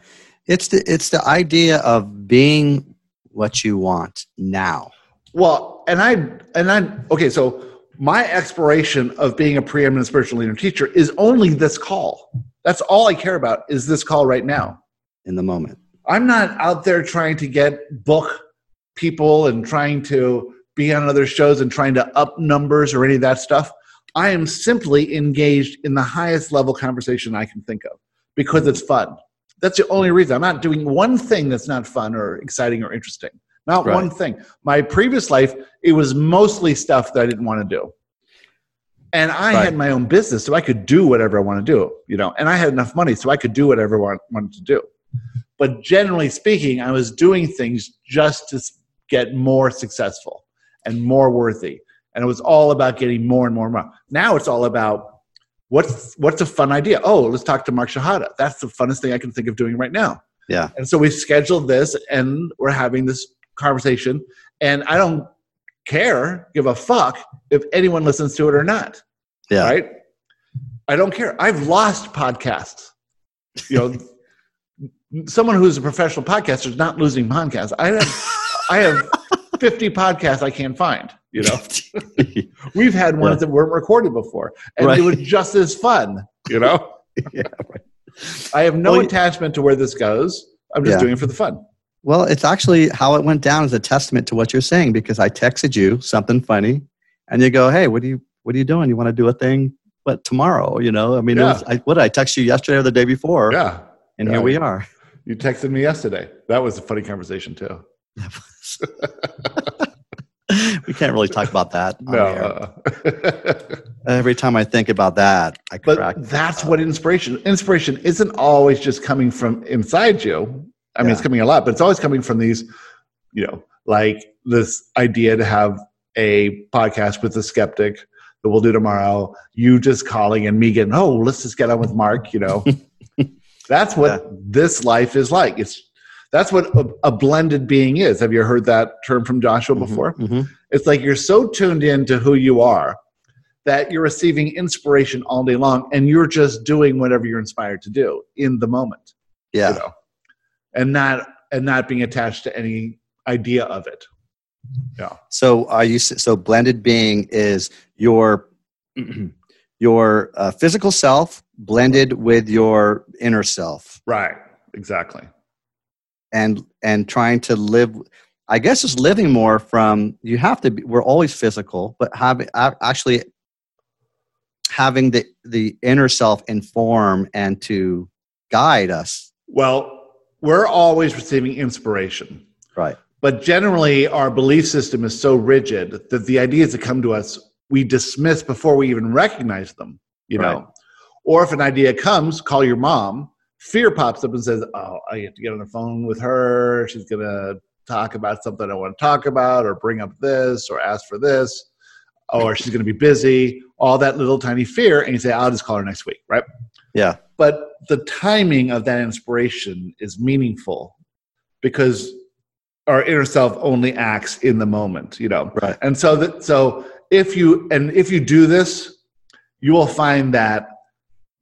It's the it's the idea of being what you want now. Well, and I and I okay, so my exploration of being a preeminent spiritual leader and teacher is only this call. That's all I care about is this call right now. in the moment. I'm not out there trying to get book people and trying to be on other shows and trying to up numbers or any of that stuff. I am simply engaged in the highest level conversation I can think of because it's fun. That's the only reason. I'm not doing one thing that's not fun or exciting or interesting. Not Right. one thing. My previous life, it was mostly stuff that I didn't want to do. And I Right. had my own business, so I could do whatever I want to do, you know. And I had enough money, so I could do whatever I wanted to do. But generally speaking, I was doing things just to get more successful and more worthy. And it was all about getting more and more and more. Now it's all about what's what's a fun idea? Oh, let's talk to Mark Shahada. That's the funnest thing I can think of doing right now. Yeah. And so we scheduled this and we're having this conversation. And I don't care, give a fuck if anyone listens to it or not. Yeah. Right? I don't care. I've lost podcasts. You know, <laughs> someone who's a professional podcaster is not losing podcasts. I have I have <laughs> 50 podcasts I can't find, you know. <laughs> We've had ones Yeah. that weren't recorded before, and Right. it was just as fun, you know. yeah. Right. I have no Well, attachment to where this goes. I'm just Yeah. doing it for the fun. Well, it's actually how it went down is a testament to what you're saying because I texted you something funny, and you go, "Hey, what are you what are you doing? You want to do a thing? But tomorrow? You know? I mean, it Yeah. was, I, what did I text you yesterday or the day before? Yeah, and yeah. here we are. you texted me yesterday. That was a funny conversation too. <laughs> we can't really talk about that. No, air. uh, <laughs> Every time I think about that, I crack. but that's what inspiration. Inspiration isn't always just coming from inside you. I mean, it's coming a lot, but it's always coming from these, you know, like this idea to have a podcast with a skeptic that we'll do tomorrow. You just calling and me getting, oh, let's just get on with Mark. You know, <laughs> that's what Yeah. this life is like. It's that's what a, a blended being is. Have you heard that term from Joshua Mhm, before? mhm. It's like you're so tuned in to who you are that you're receiving inspiration all day long and you're just doing whatever you're inspired to do in the moment. Yeah. You know? And not and not being attached to any idea of it. Yeah. So are you so blended being is your <clears throat> your uh, physical self blended with your inner self Right. Exactly. and and trying to live I guess it's living more from you have to be we're always physical but having actually having the the inner self inform and to guide us Well, we're always receiving inspiration. right But generally, our belief system is so rigid that the ideas that come to us, we dismiss before we even recognize them, you Right. know? Or if an idea comes, call your mom, fear pops up and says, Oh, I have to get on the phone with her. She's going to talk about something I want to talk about, or bring up this, or ask for this, or she's going to be busy, all that little tiny fear. And you say, I'll just call her next week, right? Yeah. But the timing of that inspiration is meaningful because our inner self only acts in the moment you know? Right. And so that so if you and if you do this you will find that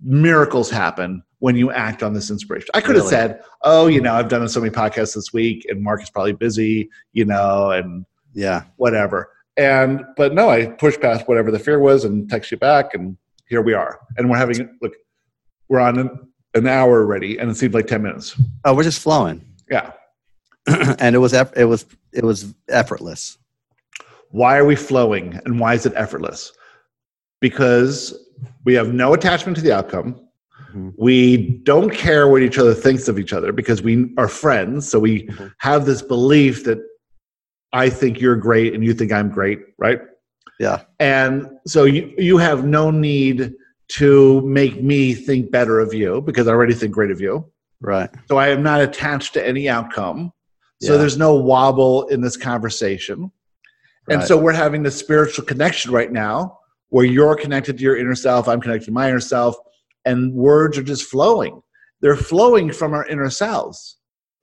miracles happen when you act on this inspiration. I could have said oh you know i've done so many podcasts this week and mark is probably busy you know and yeah. whatever. And but no i pushed past whatever the fear was and text you back and here we are. And we're having look we're on an, an hour already and it seemed like 10 minutes oh we're just flowing yeah <clears throat> and it was eff- it was it was effortless why are we flowing and why is it effortless because we have no attachment to the outcome Mhm. we don't care what each other thinks of each other because we are friends so we Mhm. have this belief that I think you're great and you think I'm great, right? Yeah. And so you, you have no need to make me think better of you because I already think great of you. Right. So I am not attached to any outcome. So Yeah. there's no wobble in this conversation. And Right. so we're having this spiritual connection right now where you're connected to your inner self, I'm connected to my inner self, and words are just flowing. They're flowing from our inner selves,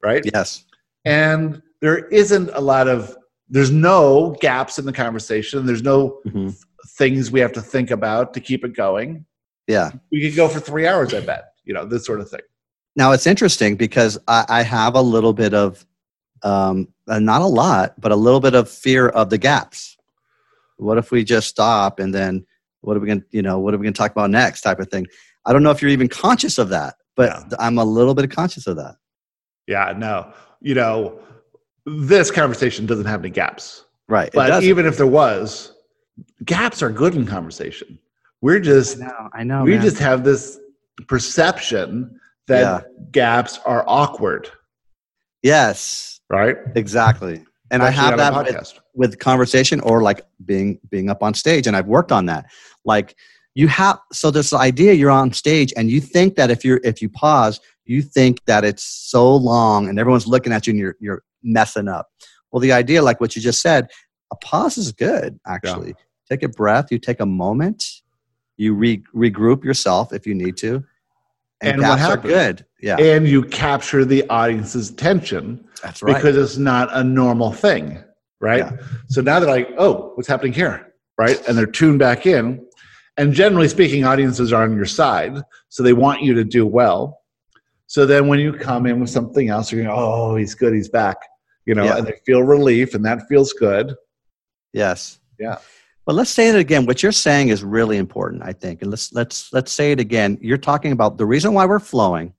right? Yes. And there isn't a lot of, there's no gaps in the conversation. There's no Mhm. things we have to think about to keep it going. Yeah. We could go for three hours, I bet, you know, this sort of thing. Now it's interesting because I, I have a little bit of, um, uh, not a lot, but a little bit of fear of the gaps. What if we just stop and then what are we going to, you know, what are we going to talk about next type of thing? I don't know if you're even conscious of that, but Yeah. I'm a little bit conscious of that. Yeah, no, you know, this conversation doesn't have any gaps. Right. But even if there was, gaps are good in conversation. We're just I know. I know. we man. just have this perception that Yeah. gaps are awkward, yes, right? exactly. And I have that with, with conversation or like being being up on stage and i've worked on that like you have so this idea you're on stage and you think that if you're if you pause you think that it's so long and everyone's looking at you and you're you're messing up well the idea like what you just said a pause is good actually take a breath you take a moment you re- regroup yourself if you need to and, And what happens? good yeah And you capture the audience's attention that's right because it's not a normal thing, right? Yeah. So now they're like, oh, what's happening here? Right? And they're tuned back in. And generally speaking, audiences are on your side. So they want you to do well. So then when you come in with something else, you're going, oh, he's good, he's back. You know, Yeah. and they feel relief and that feels good. Yes. Yeah. But let's say it again. What you're saying is really important, I think. And let's let's let's say it again. You're talking about the reason why we're flowing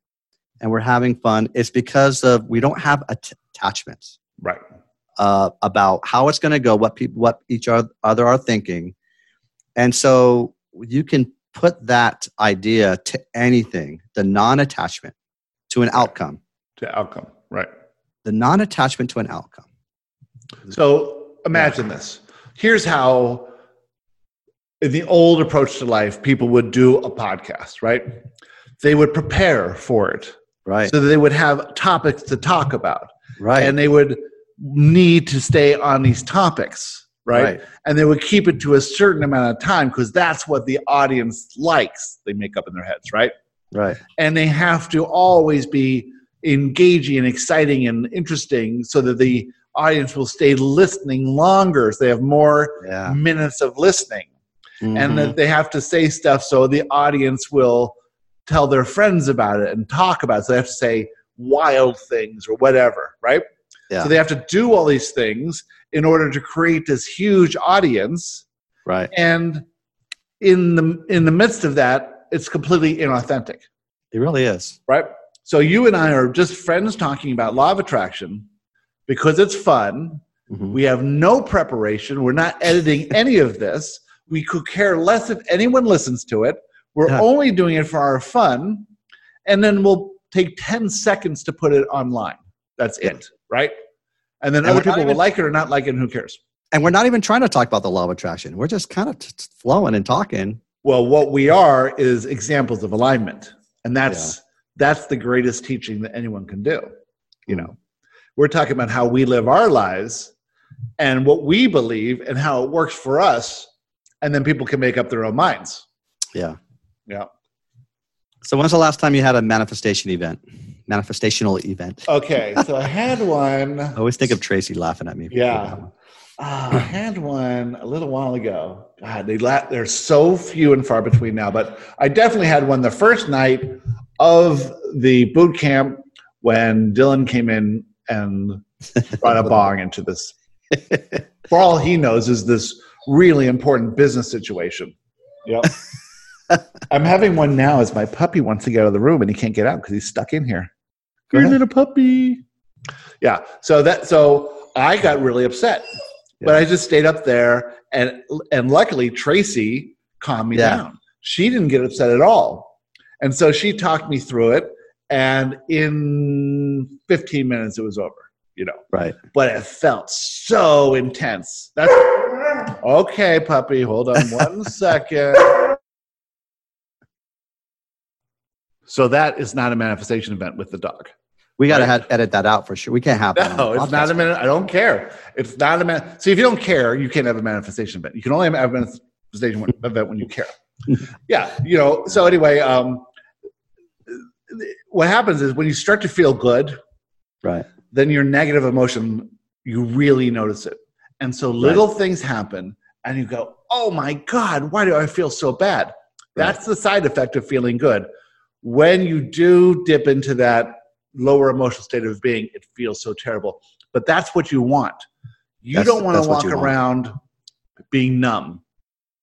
and we're having fun is because of we don't have att- attachments Right. uh, about how it's going to go, what people, what each other are thinking, and so you can put that idea to anything, the non-attachment to an outcome, To outcome. Right. the non-attachment to an outcome. So imagine this. Here's how, in the old approach to life, people would do a podcast, right? They would prepare for it. Right. So that they would have topics to talk about. right. And they would need to stay on these topics, right? Right. And they would keep it to a certain amount of time because that's what the audience likes, they make up in their heads, right? right. and they have to always be engaging and exciting and interesting so that the audience will stay listening longer so they have more Yeah. minutes of listening Mhm. and that they have to say stuff so the audience will tell their friends about it and talk about it so they have to say wild things or whatever right Yeah. so they have to do all these things in order to create this huge audience right. and in the in the midst of that it's completely inauthentic It really is. right? So you and I are just friends talking about law of attraction because it's fun. Mhm. We have no preparation. We're not editing any of this. We could care less if anyone listens to it. We're Yeah. only doing it for our fun. And then we'll take 10 seconds to put it online. That's it, right? And then And other people will like it or not like it, and who cares? And we're not even trying to talk about the law of attraction. We're just kind of flowing and talking. Well, what we are is examples of alignment. And that's that's the greatest teaching that anyone can do. You know, mm-hmm. we're talking about how we live our lives and what we believe and how it works for us. And then people can make up their own minds. Yeah. Yeah. So when's the last time you had a manifestation event? Manifestational event. Okay. So I <laughs> had one. I always think of Tracy laughing at me. Yeah. Ah, I had one a little while ago. God, they la- they're so few and far between now, but I definitely had one the first night of the boot camp when Dylan came in and brought a <laughs> bong into this. For all he knows, is this really important business situation. Yep. <laughs> I'm having one now as my puppy wants to get out of the room and he can't get out because he's stuck in here. Go Your little puppy. Yeah. So that so I got really upset. But I just stayed up there and and luckily Tracy calmed me Yeah. down. She didn't get upset at all. And so she talked me through it and in 15 minutes it was over. you know. Right. But it felt so intense. That's okay, puppy. Hold on one <laughs> second. So that is not a manifestation event with the dog. We got to Right. edit that out for sure. We can't have that. No, it's not a minute. I don't care. It's not a man. See, if you don't care, you can't have a manifestation event. You can only have a manifestation when- event when you care. <laughs> yeah, you know. So anyway, um, what happens is when you start to feel good, Right. then your negative emotion you really notice it, and so little things happen, and you go, "Oh my god, why do I feel so bad?" That's the side effect of feeling good. When you do dip into that lower emotional state of being, it feels so terrible. But that's what you want. You That's- don't want to walk you want. around being numb.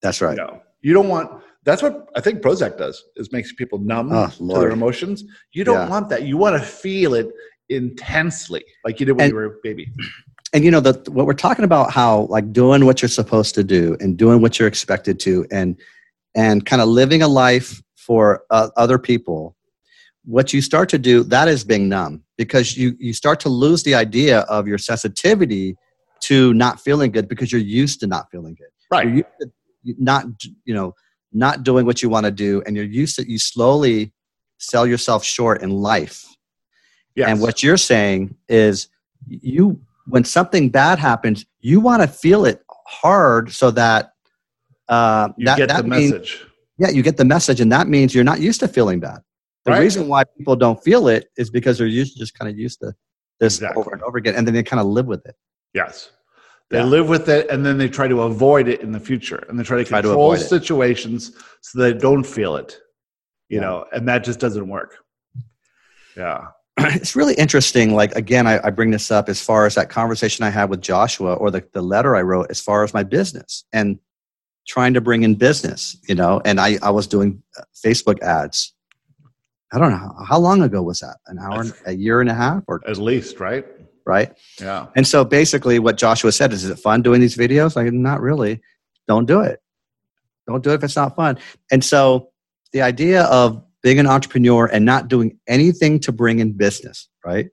That's right. No, you don't want. That's what I think Prozac does. Is makes people numb Oh, to their emotions. You don't Yeah. want that. You want to feel it intensely, like you did when And- you were a baby. And you know the, what we're talking about how like doing what you're supposed to do and doing what you're expected to and and kind of living a life for uh, other people what you start to do that is being numb because you you start to lose the idea of your sensitivity to not feeling good because you're used to not feeling good Right. to not you know not doing what you want to do and you're used to you slowly sell yourself short in life Yes. and what you're saying is you when something bad happens, you want to feel it hard so that uh, you that, get that the means, message. yeah, you get the message, and that means you're not used to feeling bad. The Right. reason why people don't feel it is because they're used just kind of used to this Exactly. over and over again, and then they kind of live with it. Yes. They Yeah. live with it and then they try to avoid it in the future. And they try to Try to control it. situations so they don't feel it. You Yeah. know, and that just doesn't work. Yeah. <clears throat> it's really interesting. Like again, I, I bring this up as far as that conversation I had with Joshua, or the the letter I wrote, as far as my business and trying to bring in business. You know, and I I was doing uh, Facebook ads. I don't know how, how long ago was that? An hour, a year and a half, or At least, right? right? Yeah. And so basically, what Joshua said is, "Is it fun doing these videos?" Like, not really. Don't do it. Don't do it if it's not fun. And so, the idea of being an entrepreneur and not doing anything to bring in business, right?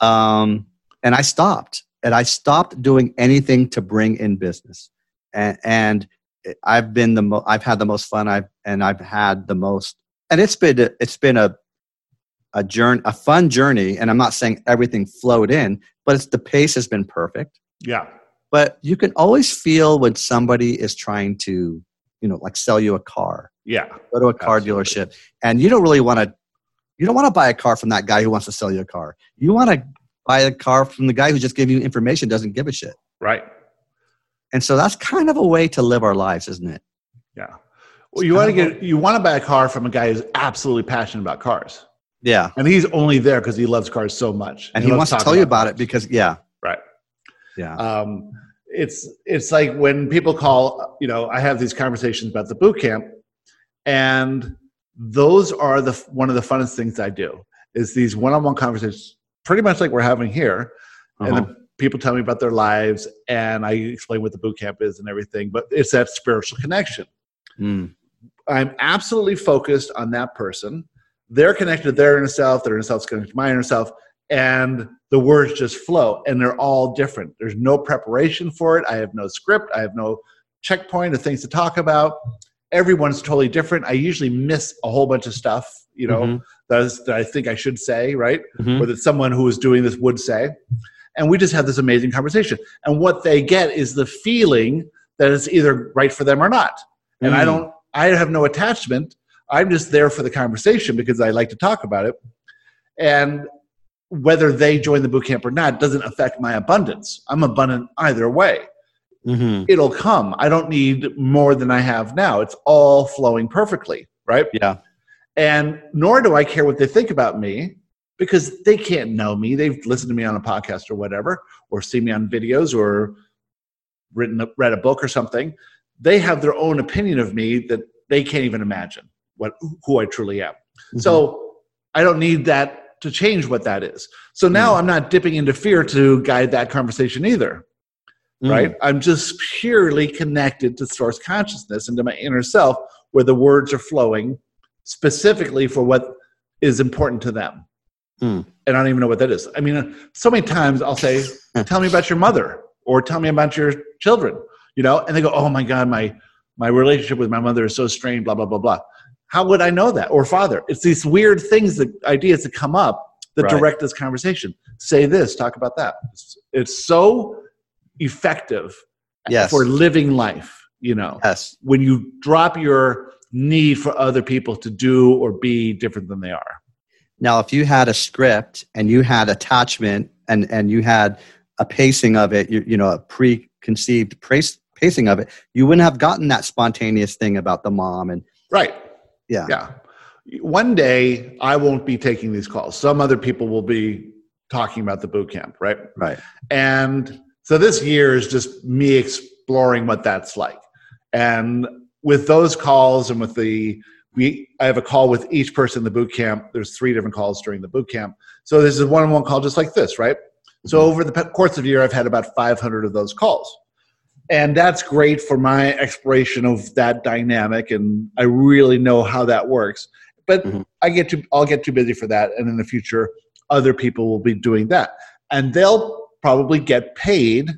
Um, and I stopped, and I stopped doing anything to bring in business, and and I've been the mo- I've had the most fun I've and I've had the most, and it's been a- it's been a a journey, a fun journey. And I'm not saying everything flowed in, but it's the pace has been perfect. Yeah. But you can always feel when somebody is trying to, you know, like sell you a car, Yeah. go to a car Absolutely. dealership, and you don't really want to, you don't want to buy a car from that guy who wants to sell you a car. You want to buy a car from the guy who just gave you information, doesn't give a shit. Right. And so that's kind of a way to live our lives, isn't it? Yeah. Well, you want to get you want to buy a car from a guy who's absolutely passionate about cars, Yeah. and he's only there because he loves cars so much, And he loves wants to tell you about it because, yeah. right. Yeah. um, it's it's like when people call you know i have these conversations about the boot camp and those are the one of the funnest things i do is these one-on-one conversations pretty much like we're having here and Uh-huh. then people tell me about their lives and i explain what the boot camp is and everything but it's that spiritual connection Mm. I'm absolutely focused on that person. They're connected to their inner self, their inner self's connected to my inner self, and the words just flow. And they're all different. There's no preparation for it. I have no script. I have no checkpoint of things to talk about. Everyone's totally different. I usually miss a whole bunch of stuff, you know, Mhm. that, is, that I think I should say, right? Mhm. Or that someone who is doing this would say. And we just have this amazing conversation. And what they get is the feeling that it's either right for them or not and I Mm. don't I have no attachment. I'm just there for the conversation because I like to talk about it. And whether they join the boot camp or not doesn't affect my abundance. I'm abundant either way. Mhm. It'll come. I don't need more than I have now. It's all flowing perfectly, right? Yeah. And nor do I care what they think about me because they can't know me. They've listened to me on a podcast or whatever, or seen me on videos or written a, read a book or something. They have their own opinion of me that they can't even imagine what who I truly am. Mm-hmm. So I don't need that to change what that is. So now Mm. I'm not dipping into fear to guide that conversation either Mm. right? I'm just purely connected to source consciousness and to my inner self where the words are flowing specifically for what is important to them. Hmm. And I don't even know what that is. I mean, so many times I'll say, <laughs> "Tell me about your mother," or "Tell me about your children," you know, and they go, "Oh my God, my my relationship with my mother is so strained." Blah blah blah blah. How would I know that? Or father? It's these weird things, that ideas that come up that Right. direct this conversation. Say this, talk about that. It's, it's so effective Yes. for living life. You know, Yes. when you drop your need for other people to do or be different than they are. Now, if you had a script and you had attachment and, and you had a pacing of it, you, you know, a preconceived pace, pacing of it, you wouldn't have gotten that spontaneous thing about the mom. And Right. yeah, Yeah. One day I won't be taking these calls. Some other people will be talking about the boot camp, right? right. And so this year is just me exploring what that's like. And with those calls and with the we I have a call with each person in the boot camp. There's three different calls during the boot camp. So this is a one-on-one call just like this, right? So over the course of the year, I've had about 500 of those calls. And that's great for my exploration of that dynamic. And I really know how that works. But Mhm. I get to I'll get too busy for that. And in the future, other people will be doing that. And they'll probably get paid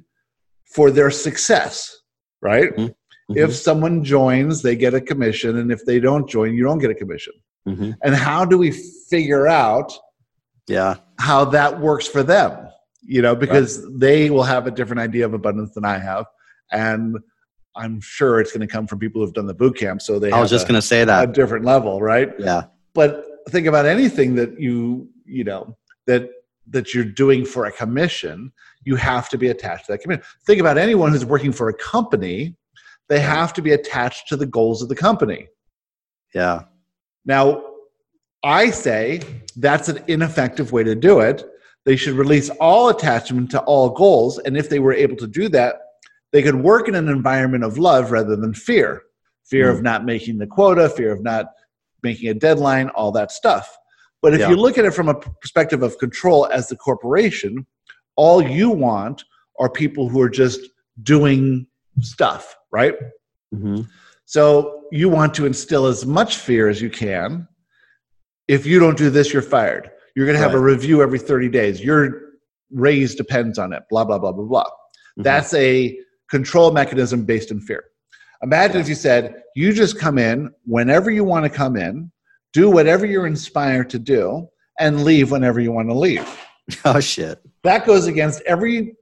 for their success, right? Mhm. If someone joins, they get a commission. And if they don't join, you don't get a commission. Mhm. And how do we figure out Yeah. how that works for them you know because they will have a different idea of abundance than i have and i'm sure it's going to come from people who've done the boot camp so they I was just going to say that a different level right Yeah. but think about anything that you you know that that you're doing for a commission you have to be attached to that commission think about anyone who's working for a company they have to be attached to the goals of the company Yeah. now, I say that's an ineffective way to do it. They should release all attachment to all goals. And if they were able to do that, they could work in an environment of love rather than fear fear of hmm. not making the quota, fear of not making a deadline, all that stuff. But if Yeah. you look at it from a perspective of control as the corporation, all you want are people who are just doing stuff, right? hmm So you want to instill as much fear as you can. If you don't do this, you're fired. You're going to have a review every 30 days. Your raise depends on it, blah, blah, blah, blah, blah. Mm-hmm. That's a control mechanism based in fear. Imagine Yeah. if you said, you just come in whenever you want to come in, do whatever you're inspired to do, and leave whenever you want to leave. <laughs> Oh, shit. That goes against every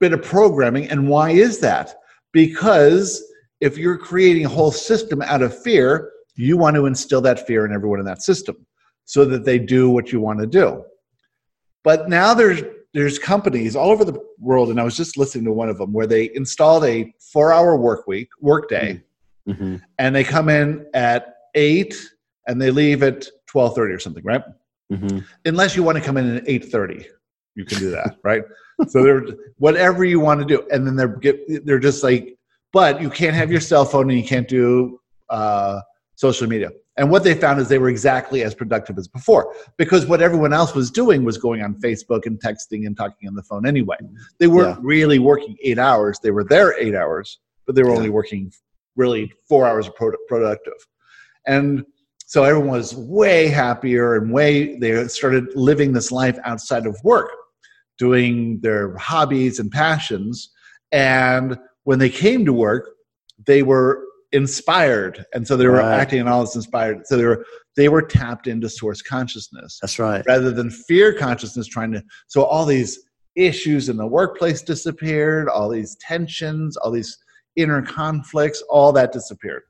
bit of programming. And why is that? Because if you're creating a whole system out of fear, you want to instill that fear in everyone in that system so that they do what you want to do. But now there's there's companies all over the world, and I was just listening to one of them where they installed a four-hour work week, work day, hmm and they come in at eight and they leave at twelve thirty or something, right? hmm unless you want to come in at 8.30 you can do that <laughs> right so they're whatever you want to do and then they're get, they're just like but you can't have your cell phone and you can't do uh, social media and what they found is they were exactly as productive as before because what everyone else was doing was going on facebook and texting and talking on the phone anyway they weren't Yeah. really working eight hours they were there eight hours but they were Yeah. only working really four hours productive and so everyone was way happier and way they started living this life outside of work doing their hobbies and passions and when they came to work they were inspired and so they were Right. acting and all this inspired so they were they were tapped into source consciousness That's right. rather than fear consciousness trying to so all these issues in the workplace disappeared all these tensions all these inner conflicts all that disappeared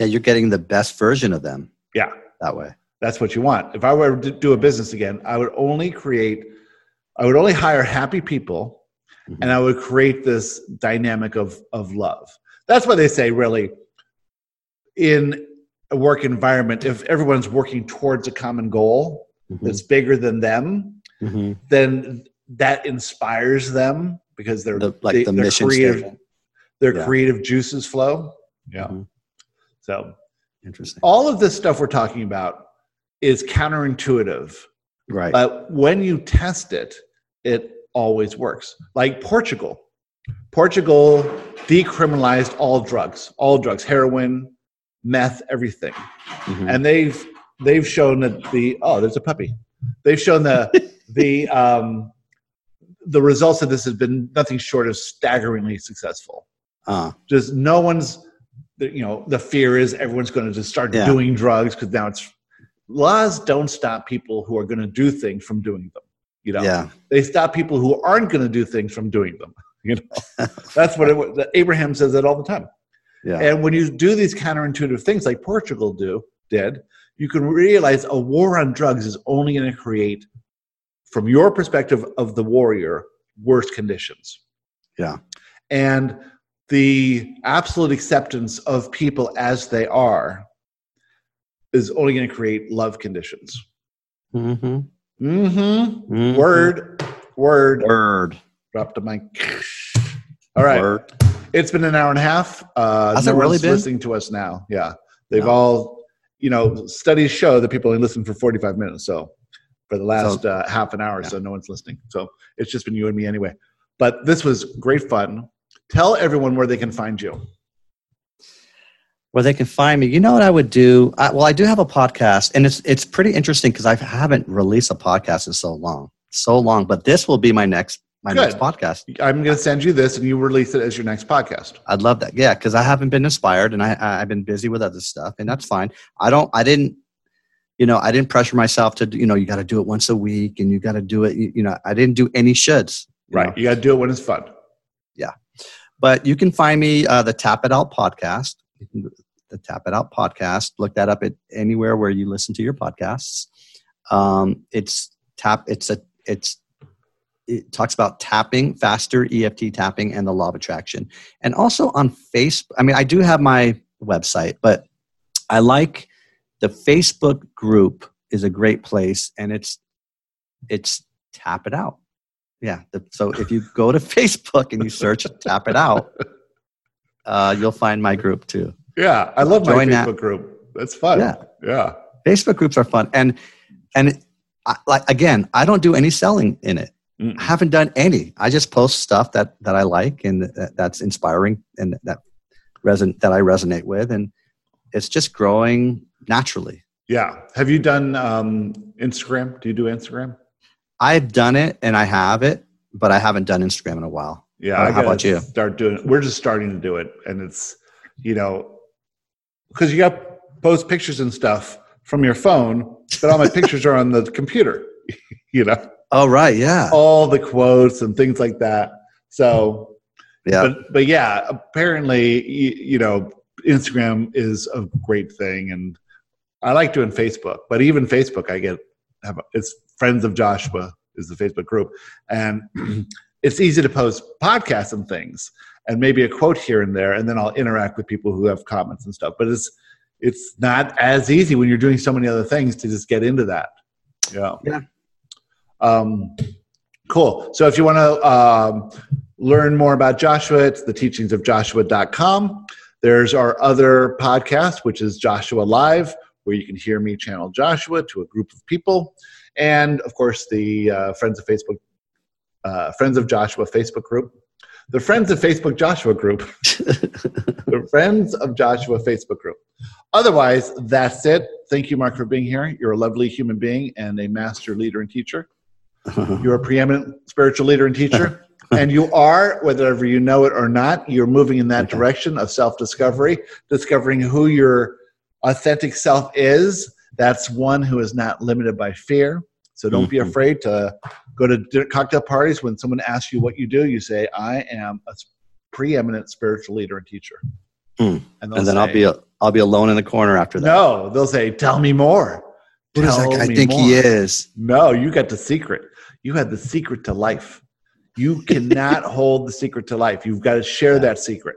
Yeah, you're getting the best version of them yeah that way. That's what you want. If I were to do a business again, I would only create, I would only hire happy people Mhm. and I would create this dynamic of, of love. That's why they say, really, in a work environment, if everyone's working towards a common goal Mhm. that's bigger than them, Mhm. then that inspires them because they're The, like they, the mission creative, statement. their Yeah. creative juices flow. Yeah. So Interesting. all of this stuff we're talking about is counterintuitive Right. But when you test it, it always works. Like Portugal. Portugal decriminalized all drugs, all drugs, heroin, meth, everything. Mhm. And they've they've shown that the oh, there's a puppy. They've shown the <laughs> the um, the results of this has been nothing short of staggeringly successful. Uh, Just no one's, the- you know, the fear is everyone's going to just start Yeah. doing drugs because now it's laws don't stop people who are going to do things from doing them. You know, yeah. they stop people who aren't going to do things from doing them. <laughs> You know, that's what it, Abraham says that all the time. Yeah. And when you do these counterintuitive things like Portugal do did, you can realize a war on drugs is only going to create, from your perspective of the warrior, worse conditions. Yeah. And the absolute acceptance of people as they are is only going to create love conditions. Mm-hmm. Mm-hmm. Word, word. Word. Drop the mic. All right. Word. It's been an hour and a half. Uh, Has no it really one's been? listening to us now. Yeah, they've No. all, you know, studies show that people only listen for forty-five minutes. So for the last uh, half an hour, Yeah. so no one's listening. So it's just been you and me anyway. But this was great fun. Tell everyone where they can find you. where they can find me. You know what I would do? I, well, I do have a podcast, and it's it's pretty interesting because I haven't released a podcast in so long, so long. But this will be my next my Good. next podcast. I'm going to send you this, and you release it as your next podcast. I'd love that. Yeah, because I haven't been inspired, and I I- I've been busy with other stuff, and that's fine. I don't. I didn't. You know, I didn't pressure myself to. You know, you got to do it once a week, and you got to do it. You, you know, I didn't do any shoulds. you know. Right. You got to do it when it's fun. But you can find me uh, the Tap It Out podcast. The Tap It Out podcast. Look that up at anywhere where you listen to your podcasts. Um, it's tap. It's a. It's. It talks about tapping faster, EFT tapping, and the law of attraction, and also on Facebook. I mean, I do have my website, but I like the Facebook group is a great place, and it's it's tap it out. Yeah. The, so if you go to <laughs> Facebook and you search "Tap It Out," uh, you'll find my group too. Yeah, I love my Facebook that. group. That's fun. Yeah. Yeah. Facebook groups are fun, and and I, like again, I don't do any selling in it. Mm. I haven't done any. I just post stuff that that I like and that, that's inspiring and that reson that I resonate with, and it's just growing naturally. Yeah. Have you done um, Instagram? Do you do Instagram? I've done it and I have it, but I haven't done Instagram in a while. Yeah. Uh, how about you? Start doing. it. We're just starting to do it, and it's you know because you got post pictures and stuff from your phone, but all my <laughs> pictures are on the computer. <laughs> You know, Oh right, yeah, all the quotes and things like that. So, yeah, but but yeah, apparently you, you know Instagram is a great thing, and I like doing Facebook. But even Facebook, I get have it's friends of Joshua is the Facebook group, and <clears throat> it's easy to post podcasts and things, and maybe a quote here and there, and then I'll interact with people who have comments and stuff. But it's it's not as easy when you're doing so many other things to just get into that. Yeah. Yeah. Um, cool. So if you want to um, learn more about Joshua, it's the teachings of Joshua.com. There's our other podcast, which is Joshua Live, where you can hear me channel Joshua to a group of people. And of course, the uh, Friends of Facebook, uh, Friends of Joshua Facebook group. The Friends of Facebook Joshua group. <laughs> the Friends of Joshua Facebook group. Otherwise, that's it. Thank you, Mark, for being here. You're a lovely human being and a master leader and teacher. <laughs> You're a preeminent spiritual leader and teacher. and you are, whether you know it or not, you're moving in that direction of self discovery, discovering who your authentic self is. That's one who is not limited by fear. So don't be Mhm. afraid to go to cocktail parties. When someone asks you what you do, you say, I am a preeminent spiritual leader and teacher. Hmm. they'll and then I'll be I'll be alone in the corner after that. no, they'll say, "Tell me more." Who does that Tell me think he is? No, you got the secret. You had the secret to life. You cannot <laughs> hold the secret to life. You've got to share that secret.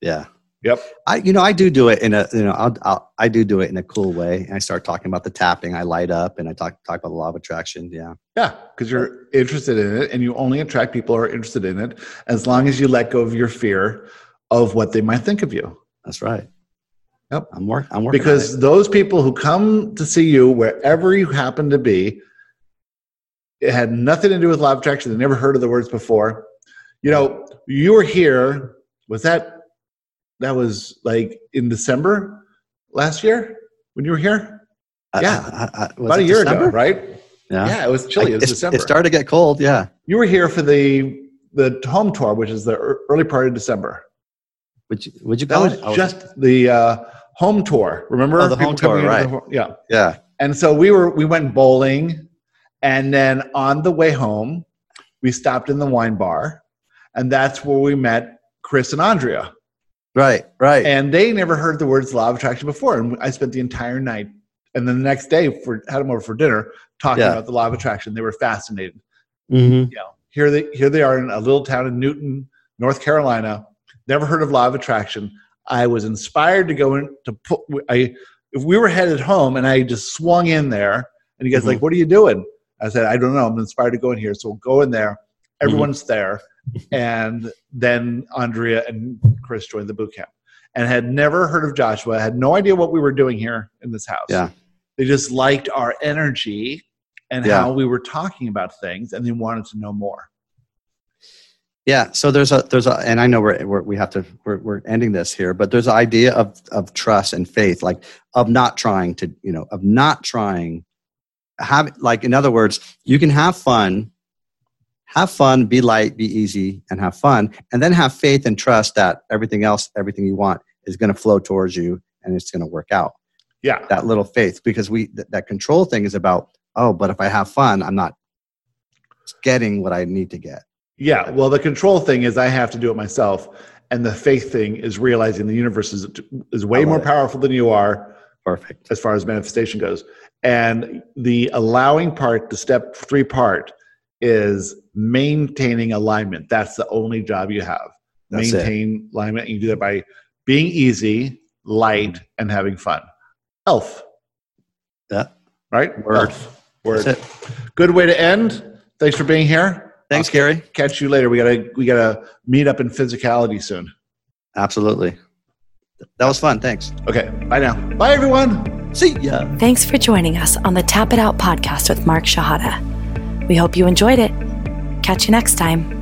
Yeah. Yep. I, you know, I do do it in a, you know, I'll, I'll, I do do it in a cool way. And I start talking about the tapping. I light up and I talk, talk about the law of attraction. Yeah. Yeah, because you're interested in it, and you only attract people who are interested in it as long as you let go of your fear of what they might think of you. That's right. Yep. I'm work. I'm working Because those people who come to see you wherever you happen to be, it had nothing to do with law of attraction. They never heard of the words before. You know, you were here. Was that that was like in December last year when you were here? I- yeah. I- I- I- About a year December? ago, right? Yeah. Yeah, it was chilly. It was December. It started to get cold. Yeah. you were here for the the home tour, which is the early part of December. Would you, would you That was it? Oh, just the uh, home tour. Remember? Oh, the home People coming tour, the yeah. yeah. And so we were we went bowling, and then on the way home, we stopped in the wine bar, and that's where we met Chris and Andrea. Right. Right. And they never heard the words law of attraction before. And I spent the entire night and then the next day for had them over for dinner talking Yeah. about the law of attraction. They were fascinated. Mhm. You know, here they here they are in a little town in Newton, North Carolina. Never heard of law of attraction. I was inspired to go in to put I if we were headed home and I just swung in there and you guys Mhm. like, what are you doing? I said, I don't know. I'm inspired to go in here. So we'll go in there. Everyone's there. And then Andrea and Chris joined the boot camp and had never heard of Joshua, had no idea what we were doing here in this house. Yeah. They just liked our energy and Yeah. how we were talking about things and they wanted to know more. Yeah. So there's a there's a and I know we're, we're we have to we're, we're ending this here, but there's an idea of of trust and faith, like of not trying to you know of not trying have like in other words, you can have fun, have fun, be light, be easy, and have fun, and then have faith and trust that everything else, everything you want, is going to flow towards you and it's going to work out. Yeah. That little faith, because we th- that control thing is about oh, but if I have fun, I'm not getting what I need to get. Yeah. Well, the control thing is I have to do it myself. And the faith thing is realizing the universe is, is way more it. powerful than you are Perfect. as far as manifestation goes. And the allowing part, the step three part, is maintaining alignment. That's the only job you have. That's it. Maintain alignment. You do that by being easy, light, and having fun. Elf, Yeah. right? Word. Elf. Word. That's it. Good way to end. Thanks for being here. Thanks, I'll Gary. Catch you later. We gotta we gotta meet up in physicality soon. Absolutely. That was fun. Thanks. Okay. Bye now. Bye everyone. See ya. Thanks for joining us on the Tap It Out podcast with Mark Shahada. We hope you enjoyed it. Catch you next time.